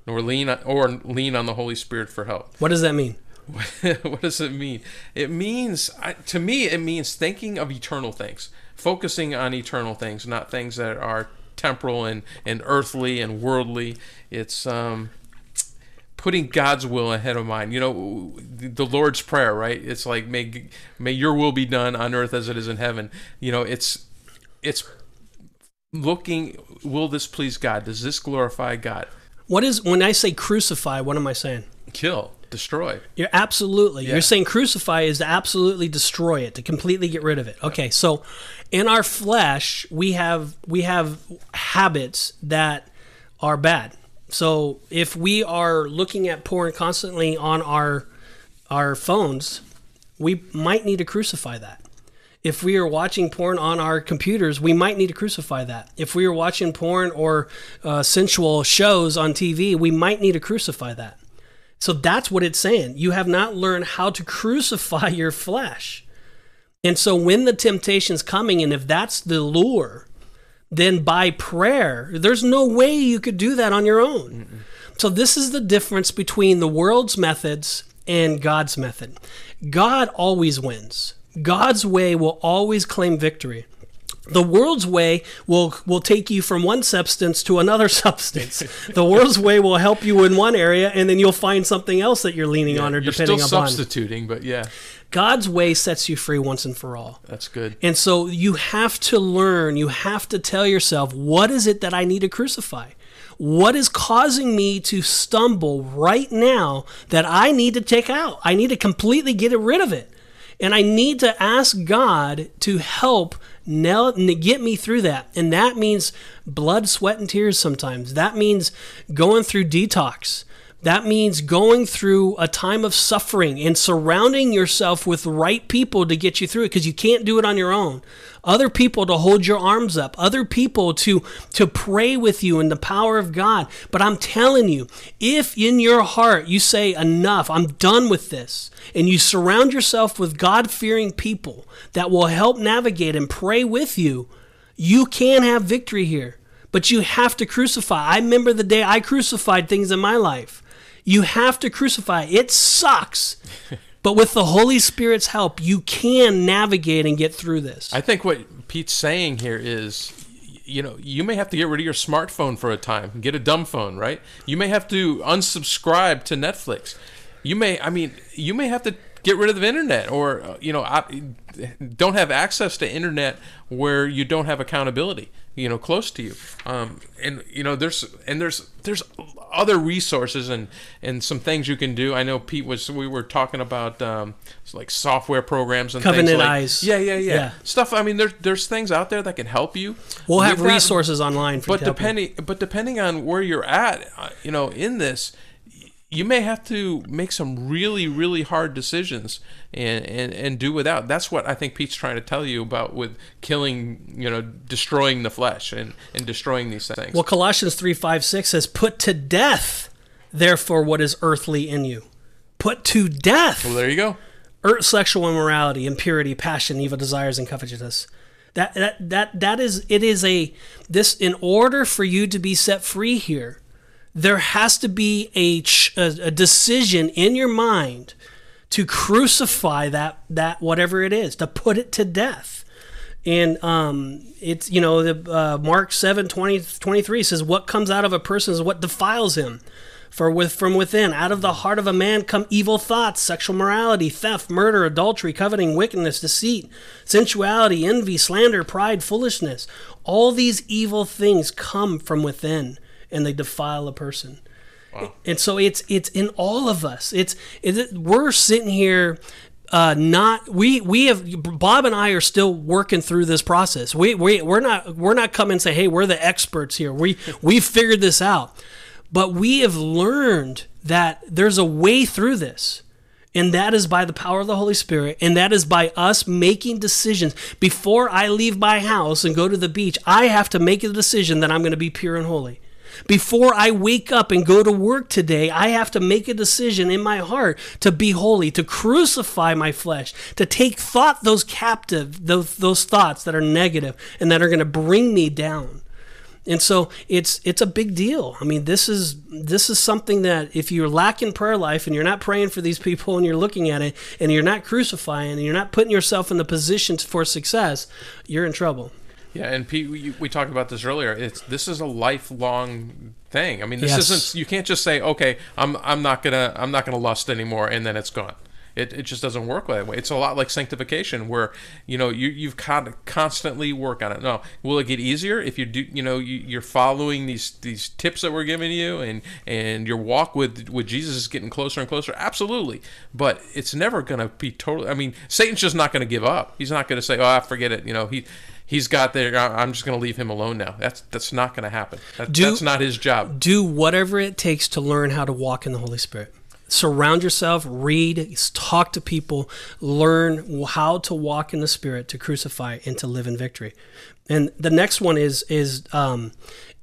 or lean on, or lean on the Holy Spirit for help. What does that mean? what does it mean? It means, to me, it means thinking of eternal things, focusing on eternal things, not things that are temporal and, and earthly and worldly. It's um, putting God's will ahead of mine. You know, the Lord's prayer, right? It's like may may Your will be done on earth as it is in heaven. You know, it's it's looking. Will this please God? Does this glorify God? What is when I say crucify? What am I saying? Kill, destroy. You're absolutely. Yeah. You're saying crucify is to absolutely destroy it, to completely get rid of it. Okay, so in our flesh, we have we have habits that are bad. So if we are looking at porn constantly on our our phones, we might need to crucify that. If we are watching porn on our computers, we might need to crucify that. If we are watching porn or uh, sensual shows on TV, we might need to crucify that. So that's what it's saying. You have not learned how to crucify your flesh. And so when the temptation's coming, and if that's the lure, then by prayer, there's no way you could do that on your own. So this is the difference between the world's methods and God's method. God always wins. God's way will always claim victory. The world's way will will take you from one substance to another substance. the world's way will help you in one area, and then you'll find something else that you're leaning on or You're depending still upon. substituting, but yeah, God's way sets you free once and for all. that's good. And so you have to learn, you have to tell yourself, what is it that I need to crucify? What is causing me to stumble right now that I need to take out? I need to completely get rid of it. And I need to ask God to help get me through that. And that means blood, sweat, and tears sometimes. That means going through detox. That means going through a time of suffering and surrounding yourself with right people to get you through it because you can't do it on your own. Other people to hold your arms up, other people to to pray with you in the power of God. But I'm telling you, if in your heart you say enough, I'm done with this, and you surround yourself with God-fearing people that will help navigate and pray with you, you can have victory here. But you have to crucify. I remember the day I crucified things in my life. You have to crucify. It sucks. but with the Holy Spirit's help, you can navigate and get through this. I think what Pete's saying here is, you know, you may have to get rid of your smartphone for a time, get a dumb phone, right? You may have to unsubscribe to Netflix. You may, I mean, you may have to get rid of the internet, or uh, you know, op- don't have access to internet where you don't have accountability, you know, close to you. Um, and you know, there's and there's there's other resources and and some things you can do. I know Pete was we were talking about um, like software programs and Covenant things like, Eyes. Yeah, yeah, yeah, Yeah. Stuff. I mean, there's there's things out there that can help you. we'll have resources online for but you. depending but depending on where you're at, uh, you know, in this, you may have to make some really really hard decisions and and and do without. That's what I think Pete's trying to tell you about with killing, you know, destroying the flesh and and destroying these things. Well, Colossians 3 5 6 says, Put to death, therefore, what is earthly in you. Put to death. well, there you go. Earth, sexual immorality, impurity, passion, evil desires, and covetousness. That, that that that is it is a this in order for you to be set free here, there has to be a a, decision in your mind to crucify that that whatever it is to put it to death. And um, it's you know the uh, mark 7 20, 23 says what comes out of a person is what defiles him. For with from within, out of the heart of a man come evil thoughts, sexual morality, theft, murder, adultery, coveting, wickedness, deceit, sensuality, envy, slander, pride, foolishness. All these evil things come from within and they defile a person. And so it's it's in all of us. It's, it's we're sitting here uh, not we we have Bob and I are still working through this process. We we we're not we're not coming and say, hey, we're the experts here. We we figured this out, but we have learned that there's a way through this. And that is by the power of the Holy Spirit. And that is by us making decisions. Before I leave my house and go to the beach, I have to make a decision that I'm going to be pure and holy. Before I wake up and go to work today, I have to make a decision in my heart to be holy, to crucify my flesh, to take thought those captive, those, those thoughts that are negative and that are going to bring me down. And so it's it's a big deal. I mean, this is this is something that if you're lacking prayer life and you're not praying for these people and you're looking at it and you're not crucifying and you're not putting yourself in the position for success, you're in trouble. Yeah, and Pete, we, we talked about this earlier. It's this is a lifelong thing. I mean, this Yes. isn't. You can't just say, "Okay, I'm I'm not gonna I'm not gonna lust anymore," and then it's gone. It, it just doesn't work that way. It's a lot like sanctification, where you know you you've con- constantly work on it. No, will it get easier if you do? You know, you, you're following these these tips that we're giving you, and and your walk with with Jesus is getting closer and closer. Absolutely, but it's never going to be totally. I mean, Satan's just not going to give up. He's not going to say, "Oh, I forget it." You know, he he's got there. I'm just going to leave him alone now. That's that's not going to happen. That, Do- that's not his job. do whatever it takes to learn how to walk in the Holy Spirit. Surround yourself, read, talk to people, learn how to walk in the Spirit, to crucify and to live in victory. And the next one is is um,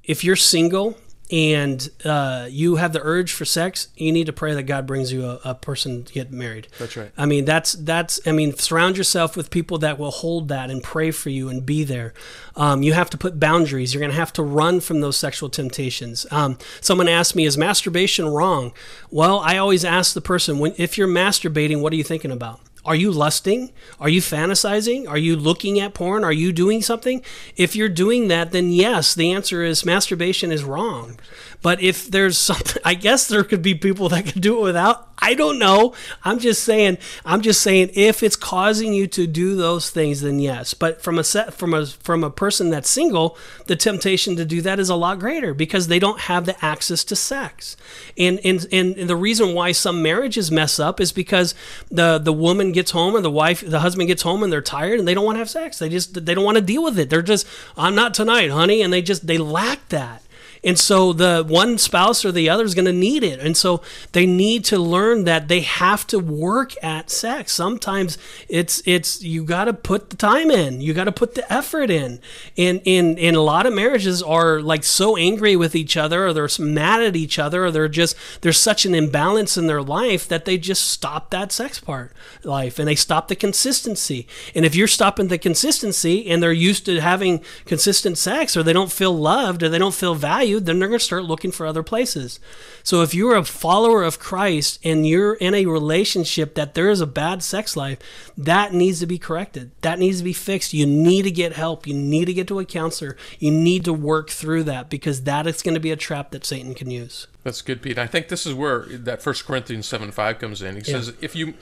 if you're single and uh, you have the urge for sex, you need to pray that God brings you a, a person to get married. That's right. I mean, that's that's. I mean, surround yourself with people that will hold that and pray for you and be there. Um, you have to put boundaries. You're going to have to run from those sexual temptations. Um, someone asked me, "Is masturbation wrong?" Well, I always ask the person, when, if you're masturbating, what are you thinking about? Are you lusting? Are you fantasizing? Are you looking at porn? Are you doing something? If you're doing that, then yes, the answer is masturbation is wrong. But if there's something, I guess there could be people that could do it without. I don't know. I'm just saying. I'm just saying if it's causing you to do those things, then yes. But from a set from a from a person that's single, the temptation to do that is a lot greater because they don't have the access to sex. And and and the reason why some marriages mess up is because the the woman gets home or the wife the husband gets home and they're tired and they don't want to have sex. They just they don't want to deal with it. They're just I'm not tonight, honey, and they just they lack that. And so the one spouse or the other is going to need it. And so they need to learn that they have to work at sex. Sometimes it's it's you got to put the time in. You got to put the effort in. And in in a lot of marriages are like so angry with each other or they're mad at each other or they're just there's such an imbalance in their life that they just stop that sex part life and they stop the consistency. And if you're stopping the consistency and they're used to having consistent sex or they don't feel loved or they don't feel valued, then they're going to start looking for other places. So if you're a follower of Christ and you're in a relationship that there is a bad sex life, that needs to be corrected. That needs to be fixed. You need to get help. You need to get to a counselor. You need to work through that because that is going to be a trap that Satan can use. That's good, Pete. I think this is where that First Corinthians seven five comes in. He says, if you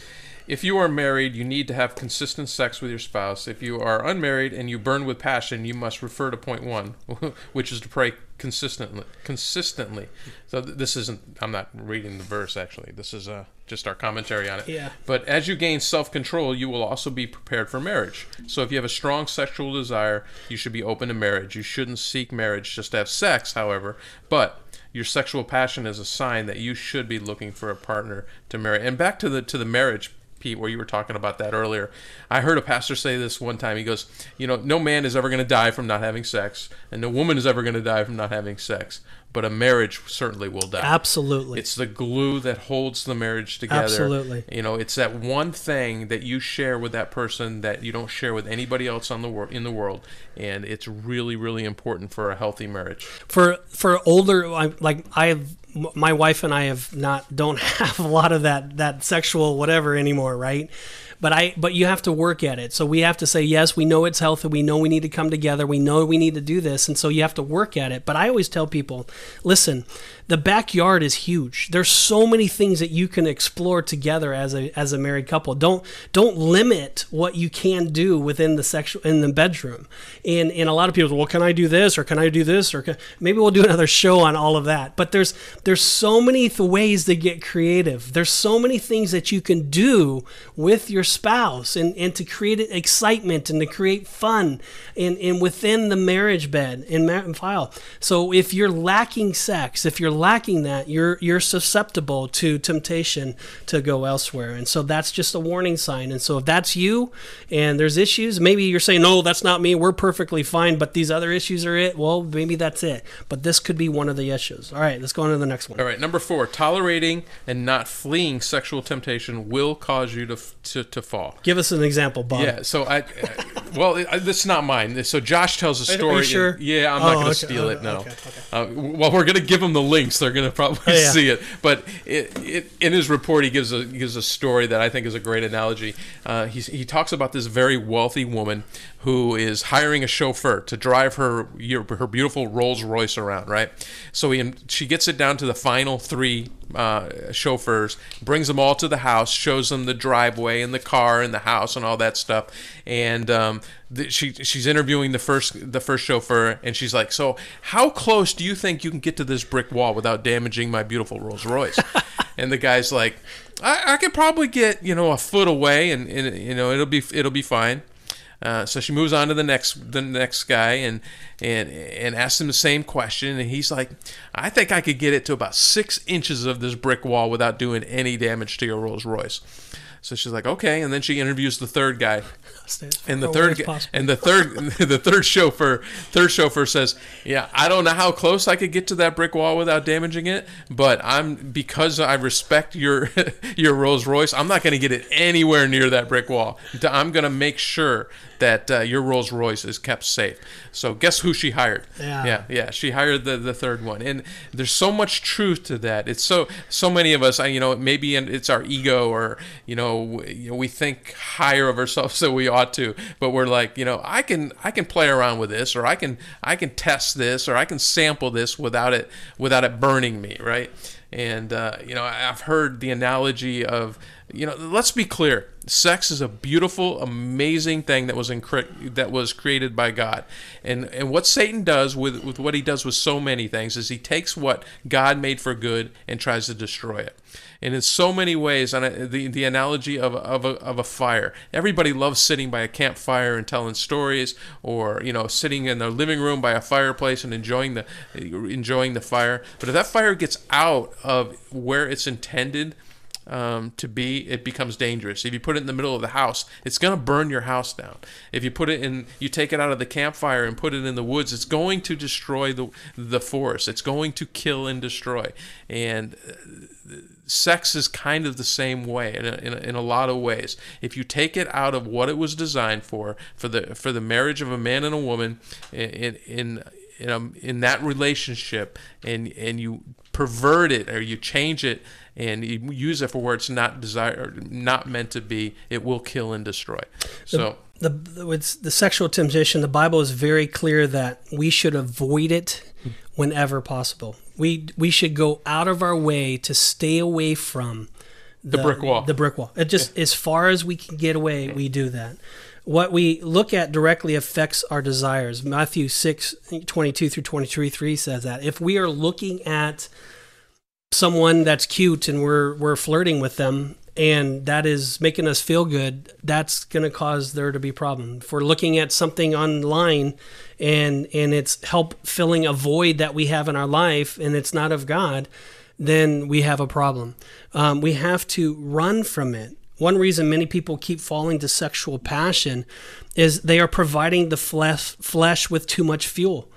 if you are married, you need to have consistent sex with your spouse. If you are unmarried and you burn with passion, you must refer to point one, which is to pray consistently. Consistently. So th- this isn't. I'm not reading the verse actually. This is uh, just our commentary on it. Yeah. But as you gain self control, you will also be prepared for marriage. So if you have a strong sexual desire, you should be open to marriage. You shouldn't seek marriage just to have sex, however, but your sexual passion is a sign that you should be looking for a partner to marry. And back to the to the marriage Pete, where you were talking about that earlier. I heard a pastor say this one time. He goes, You know, no man is ever going to die from not having sex, and no woman is ever going to die from not having sex, but a marriage certainly will die. Absolutely. It's the glue that holds the marriage together. Absolutely. You know, it's that one thing that you share with that person that you don't share with anybody else on the wor- in the world, and it's really, really important for a healthy marriage. for for older I- like I have my wife and I have not don't have a lot of that that sexual whatever anymore, right? But I but you have to work at it. So we have to say yes, we know it's healthy, we know we need to come together, we know we need to do this, and so you have to work at it. But I always tell people listen, the backyard is huge. There's so many things that you can explore together as a as a married couple. Don't don't limit what you can do within the sexual in the bedroom. And and a lot of people, well, can I do this or can I do this or can, maybe we'll do another show on all of that. But there's there's so many th- ways to get creative. There's so many things that you can do with your spouse and and to create excitement and to create fun and and within the marriage bed and file. So if you're lacking sex, if you're lacking that, you're you're susceptible to temptation to go elsewhere. And so that's just a warning sign. And so if that's you and there's issues, maybe you're saying, "No, that's not me. We're perfectly fine, but these other issues are it." Well, maybe that's it. But this could be one of the issues. All right, let's go on to the next one. All right, number 4, tolerating and not fleeing sexual temptation will cause you to to, to fall. Give us an example, Bob. Yeah, so I, well, it, this is not mine. So Josh tells a story. Are you sure? yeah, I'm not Oh, going to okay. steal it. No. okay, okay. Uh, well, we're going to give them the links. They're going to probably Oh, yeah. see it. But it, it, in his report, he gives a gives a story that I think is a great analogy. Uh, he he talks about this very wealthy woman who is hiring a chauffeur to drive her your- her beautiful Rolls Royce around. Right. So he she gets it down to the final three uh, chauffeurs, brings them all to the house, shows them the driveway and the car and the house and all that stuff. And um, th- she she's interviewing the first the first chauffeur, and she's like, "So how close do you think you can get to this brick wall without damaging my beautiful Rolls Royce?" and the guy's like, I, "I could probably get you know a foot away, and, and you know it'll be it'll be fine." Uh, so she moves on to the next the next guy and and and asks him the same question and he's like, I think I could get it to about six inches of this brick wall without doing any damage to your Rolls Royce. So she's like, okay, and then she interviews the third guy, and the third where's gu- possible. and the third the third chauffeur third chauffeur says, yeah, I don't know how close I could get to that brick wall without damaging it, but I'm because I respect your your Rolls Royce, I'm not going to get it anywhere near that brick wall. I'm going to make sure that uh, your Rolls Royce is kept safe. So guess who she hired? Yeah. yeah, yeah. She hired the, the third one, and there's so much truth to that. It's so so many of us, I- you know, maybe it's our ego, or you know, w- you know, we think higher of ourselves than we ought to, but we're like, you know, I can I can play around with this, or I can I can test this, or I can sample this without it without it burning me, right? And uh, you know, I've heard the analogy of, you know, let's be clear. Sex is a beautiful, amazing thing that was incre- that was created by God, and and what Satan does with with what he does with so many things is he takes what God made for good and tries to destroy it. And in so many ways, and I- the the analogy of a, of a of a fire. Everybody loves sitting by a campfire and telling stories, or you know, sitting in their living room by a fireplace and enjoying the enjoying the fire. But if that fire gets out of where it's intended um, to be, it becomes dangerous. If you put it in the middle of the house, it's going to burn your house down. If you put it in, you take it out of the campfire and put it in the woods, it's going to destroy the the forest. It's going to kill and destroy. And uh, sex is kind of the same way in a, in a, in a lot of ways. If you take it out of what it was designed for, for the for the marriage of a man and a woman, in in in, a, in that relationship, and and you pervert it or you change it and you use it for where it's not desired, not meant to be, it will kill and destroy. So. the, the with the sexual temptation, the Bible is very clear that we should avoid it whenever possible. We we should go out of our way to stay away from the, brick wall. The brick wall. It just as far as we can get away, we do that. What we look at directly affects our desires. Matthew 6, 22 through 23, 3 says that. If we are looking at someone that's cute and we're we're flirting with them and that is making us feel good that's going to cause there to be problem if we're looking at something online and and it's help filling a void that we have in our life and it's not of god then we have a problem. Um, we have to run from it. One reason many people keep falling to sexual passion is they are providing the flesh flesh with too much fuel.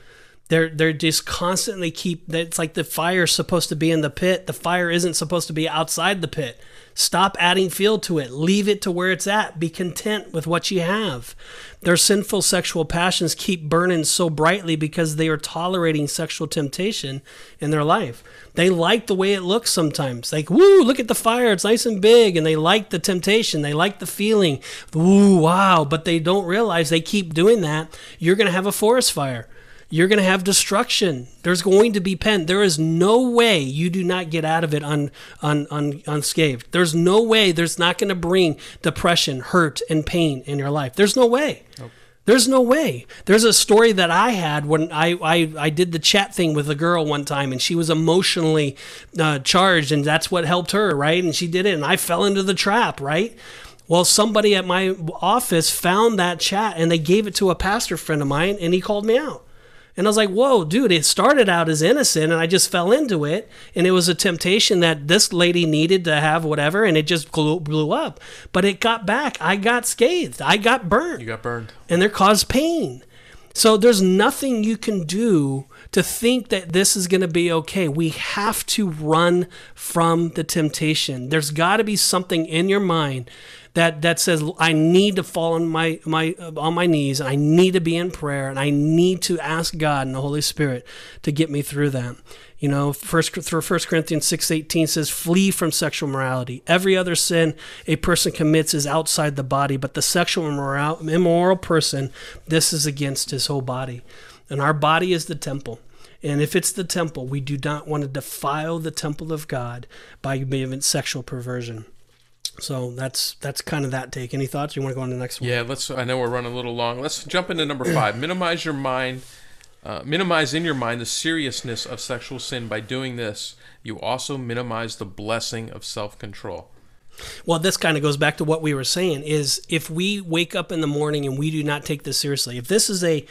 They're they're just constantly keep it's like the fire's supposed to be in the pit. The fire isn't supposed to be outside the pit stop adding fuel to it. Leave it to where it's at. Be content with what you have. Their sinful sexual passions keep burning so brightly because they are tolerating sexual temptation in their life. They like the way it looks sometimes. Like woo look at the fire. It's nice and big. And they like the temptation. They like the feeling. Woo wow. But they don't realize they keep doing that. You're going to have a forest fire you're going to have destruction. There's going to be pen. There is no way you do not get out of it un, un, un, unscathed. There's no way there's not going to bring depression, hurt, and pain in your life. There's no way. Nope. There's no way. There's a story that I had when I, I, I did the chat thing with a girl one time, and she was emotionally uh, charged, and that's what helped her, right? And she did it, and I fell into the trap, right? Well, somebody at my office found that chat, and they gave it to a pastor friend of mine, and he called me out. And I was like, whoa, dude, it started out as innocent and I just fell into it. And it was a temptation that this lady needed to have whatever and it just blew, blew up. But it got back. I got scathed. I got burned. You got burned. And it caused pain. So there's nothing you can do to think that this is going to be okay. We have to run from the temptation. There's got to be something in your mind that that says I need to fall on my my uh, on my knees. I need to be in prayer, and I need to ask God and the Holy Spirit to get me through that. You know, first First Corinthians six eighteen says, "Flee from sexual morality. Every other sin a person commits is outside the body, but the sexual immoral, immoral person, this is against his whole body." And our body is the temple. And if it's the temple, we do not want to defile the temple of God by being sexual perversion. So that's that's kind of that take. Any thoughts? You want to go on to the next one? Yeah, let's. I know we're running a little long. Let's jump into number five. minimize your mind. Uh, minimize in your mind the seriousness of sexual sin. By doing this, you also minimize the blessing of self-control. Well, this kind of goes back to what we were saying is if we wake up in the morning and we do not take this seriously. If this is a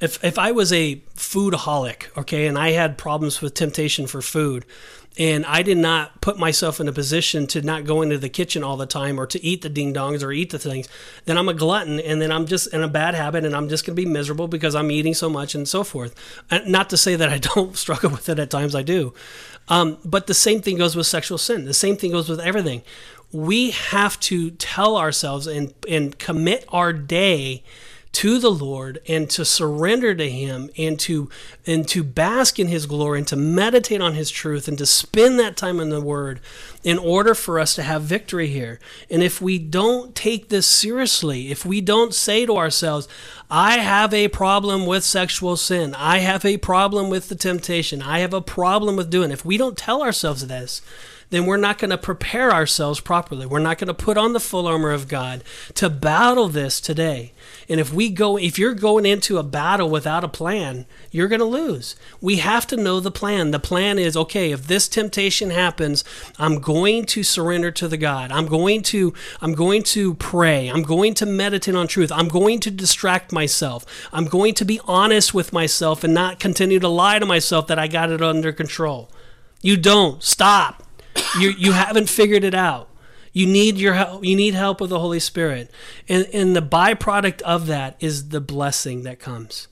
if if I was a foodaholic, okay, and I had problems with temptation for food, and I did not put myself in a position to not go into the kitchen all the time or to eat the ding dongs or eat the things, then I'm a glutton and then I'm just in a bad habit and I'm just going to be miserable because I'm eating so much and so forth. Not to say that I don't struggle with it at times, I do. Um, but the same thing goes with sexual sin. The same thing goes with everything. We have to tell ourselves and, and commit our day to the Lord and to surrender to him and to and to bask in his glory and to meditate on his truth and to spend that time in the word in order for us to have victory here. And if we don't take this seriously, if we don't say to ourselves, I have a problem with sexual sin, I have a problem with the temptation, I have a problem with doing, if we don't tell ourselves this, then we're not going to prepare ourselves properly. We're not going to put on the full armor of God to battle this today. And if we go, if you're going into a battle without a plan, you're going to lose. We have to know the plan. The plan is okay, if this temptation happens, I'm going to surrender to the God. I'm going to I'm going to pray. I'm going to meditate on truth. I'm going to distract myself. I'm going to be honest with myself and not continue to lie to myself that I got it under control. You don't. Stop you you haven't figured it out. You need your help. You need help with the Holy Spirit, and and the byproduct of that is the blessing that comes.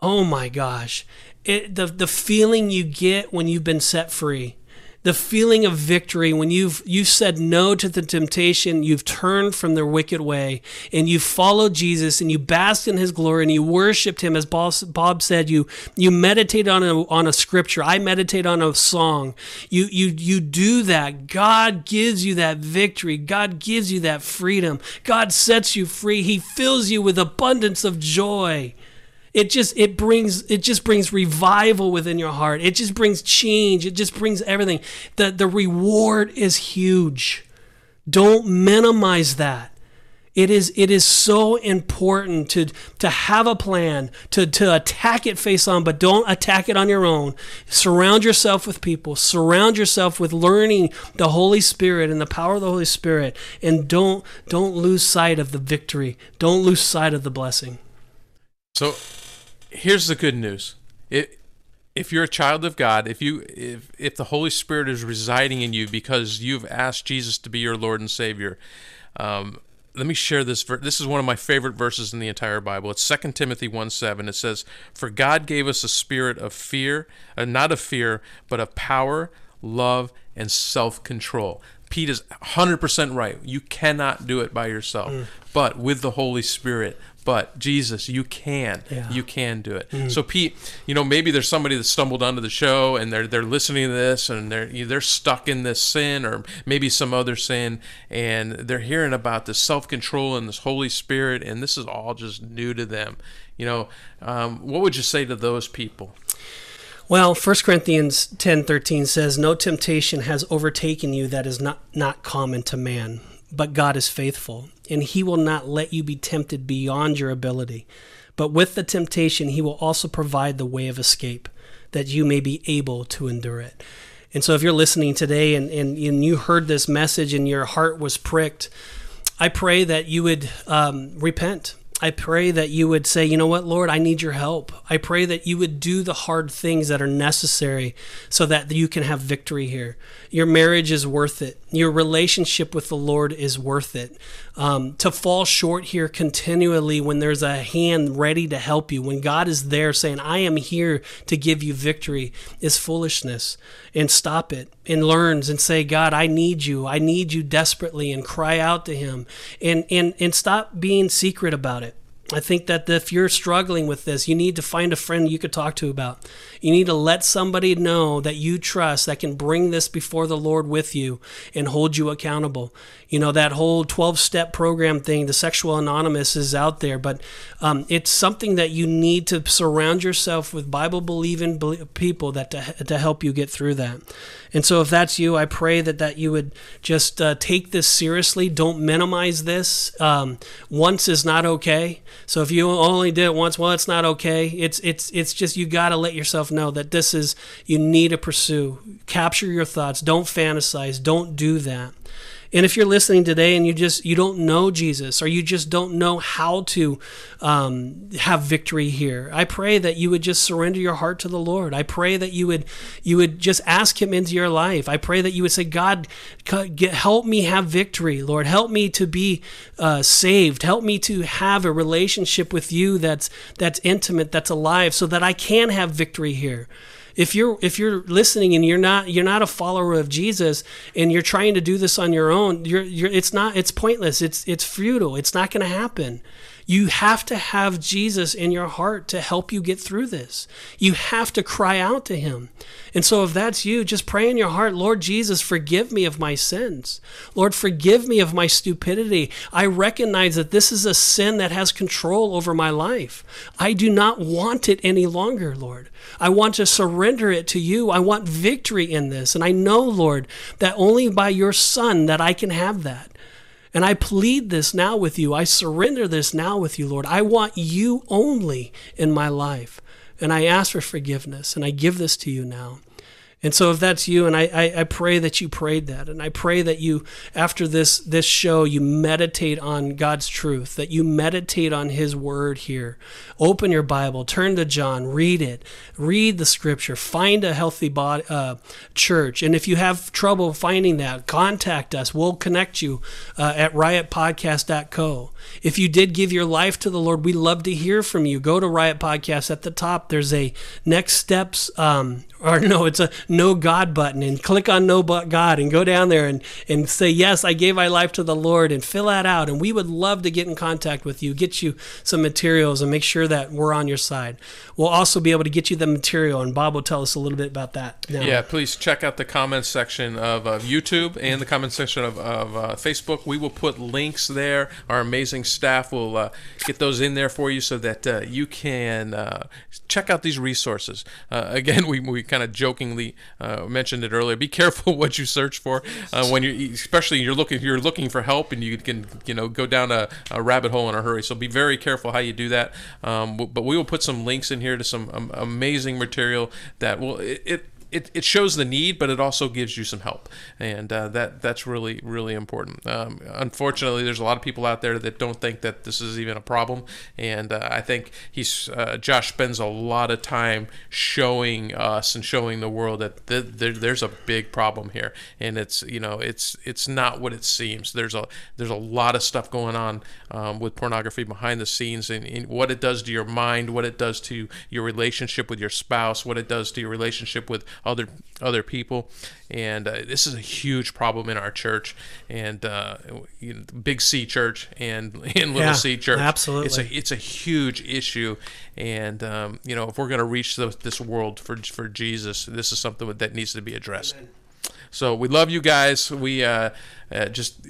Oh my gosh, it, the the feeling you get when you've been set free the feeling of victory when you've you've said no to the temptation, you've turned from their wicked way, and you followed Jesus and you basked in His glory and you worshipped Him, as Bob said. You you meditate on a on a scripture. I meditate on a song. You you you do that. God gives you that victory. God gives you that freedom. God sets you free. He fills you with abundance of joy it just it brings it just brings revival within your heart. It just brings change. It just brings everything. The the reward is huge. Don't minimize that. It is it is so important to to have a plan to to attack it face on but don't attack it on your own. Surround yourself with people. Surround yourself with learning the holy spirit and the power of the holy spirit. And don't don't lose sight of the victory. Don't lose sight of the blessing so here's the good news. It, if you're a child of God, if you if if the Holy Spirit is residing in you because you've asked Jesus to be your Lord and Savior, um, let me share this. This is one of my favorite verses in the entire Bible. It's 2 Timothy 1 7. It says, For God gave us a spirit of fear, uh, not of fear, but of power, love, and self control. Pete is 100% right. You cannot do it by yourself. Mm. But with the Holy Spirit, but Jesus, you can, Yeah. you can do it. So Pete, you know, maybe there's somebody that stumbled onto the show and they're they're listening to this and they're they're stuck in this sin or maybe some other sin and they're hearing about this self control and this Holy Spirit and this is all just new to them. You know, um, what would you say to those people? Well, 1 Corinthians 10:13 says, "No temptation has overtaken you that is not not common to man, but God is faithful, and he will not let you be tempted beyond your ability. But with the temptation, he will also provide the way of escape, that you may be able to endure it." And so if you're listening today and, and, and you heard this message and your heart was pricked, I pray that you would um, repent. I pray that you would say, you know what, Lord, I need your help. I pray that you would do the hard things that are necessary so that you can have victory here. Your marriage is worth it. Your relationship with the Lord is worth it. Um, to fall short here continually when there's a hand ready to help you, when God is there saying, I am here to give you victory, is foolishness. And stop it and learns and say, God, I need you. I need you desperately and cry out to him and, and, and stop being secret about it. I think that if you're struggling with this, you need to find a friend you could talk to about. You need to let somebody know that you trust that can bring this before the Lord with you and hold you accountable. You know, that whole 12 step program thing, the Sexual Anonymous is out there, but um, it's something that you need to surround yourself with Bible believing people that to, to help you get through that. And so, if that's you, I pray that that you would just uh, take this seriously. Don't minimize this. Um, once is not okay. So if you only did it once, well, it's not okay. It's it's it's just you got to let yourself know that this is you need to pursue. Capture your thoughts. Don't fantasize. Don't do that. And if you're listening today and you just you don't know Jesus or you just don't know how to um, have victory here, I pray that you would just surrender your heart to the Lord. I pray that you would you would just ask Him into your life. I pray that you would say, God, get, help me have victory, Lord. Help me to be uh, saved. Help me to have a relationship with You that's that's intimate, that's alive, so that I can have victory here if you're if you're listening and you're not you're not a follower of Jesus and you're trying to do this on your own, you're you're it's not it's pointless. It's it's futile. It's not going to happen. You have to have Jesus in your heart to help you get through this. You have to cry out to him. And so if that's you, just pray in your heart, Lord Jesus, forgive me of my sins. Lord, forgive me of my stupidity. I recognize that this is a sin that has control over my life. I do not want it any longer, Lord. I want to surrender it to you. I want victory in this. And I know, Lord, that only by your son that I can have that. And I plead this now with you. I surrender this now with you, Lord. I want you only in my life. And I ask for forgiveness, and I give this to you now. And so, if that's you, and I, I, I, pray that you prayed that, and I pray that you, after this this show, you meditate on God's truth, that you meditate on His Word here. Open your Bible, turn to John, read it, read the Scripture, find a healthy body, uh, church, and if you have trouble finding that, contact us. We'll connect you uh, at riotpodcast.co. If you did give your life to the Lord, we love to hear from you. Go to Riot Podcast at the top. There's a next steps. Um, or no, it's a no God button and click on no but God and go down there and, and say, yes, I gave my life to the Lord and fill that out. And we would love to get in contact with you, get you some materials and make sure that we're on your side. We'll also be able to get you the material and Bob will tell us a little bit about that. Now. Yeah, please check out the comments section of, of YouTube and the comments section of, of uh, Facebook. We will put links there. Our amazing staff will uh, get those in there for you so that uh, you can uh, check out these resources. Uh, again, we, we kind of jokingly uh, mentioned it earlier. Be careful what you search for uh, when you, especially you're looking you're looking for help and you can you know go down a, a rabbit hole in a hurry. So be very careful how you do that. Um, but we will put some links in here to some um, amazing material that will it, it it, it shows the need, but it also gives you some help, and uh, that that's really really important. Um, unfortunately, there's a lot of people out there that don't think that this is even a problem, and uh, I think he's uh, Josh spends a lot of time showing us and showing the world that th- there, there's a big problem here, and it's you know it's it's not what it seems. There's a there's a lot of stuff going on um, with pornography behind the scenes, and, and what it does to your mind, what it does to your relationship with your spouse, what it does to your relationship with other other people. And uh, this is a huge problem in our church and uh, you know, Big C Church and in Little Yeah, C Church. absolutely. it's a it's a huge issue. And um, you know, if we're going to reach the, this world for for Jesus, this is something that needs to be addressed. So we love you guys. We uh, uh, just,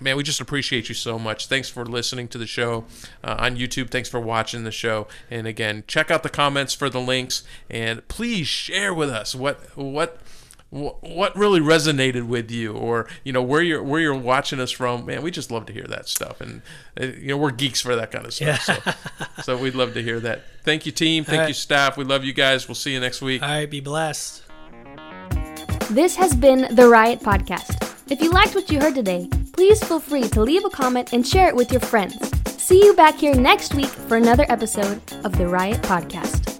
man, we just appreciate you so much. Thanks for listening to the show uh, on YouTube. Thanks for watching the show. And again, check out the comments for the links, and please share with us what what what really resonated with you, or you know where you're where you're watching us from. Man, we just love to hear that stuff, and uh, you know we're geeks for that kind of stuff. So, so we'd love to hear that. Thank you, team. Thank All you, staff. We love you guys. We'll see you next week. All right, be blessed. This has been the Riot Podcast. If you liked what you heard today, please feel free to leave a comment and share it with your friends. See you back here next week for another episode of the Riot Podcast.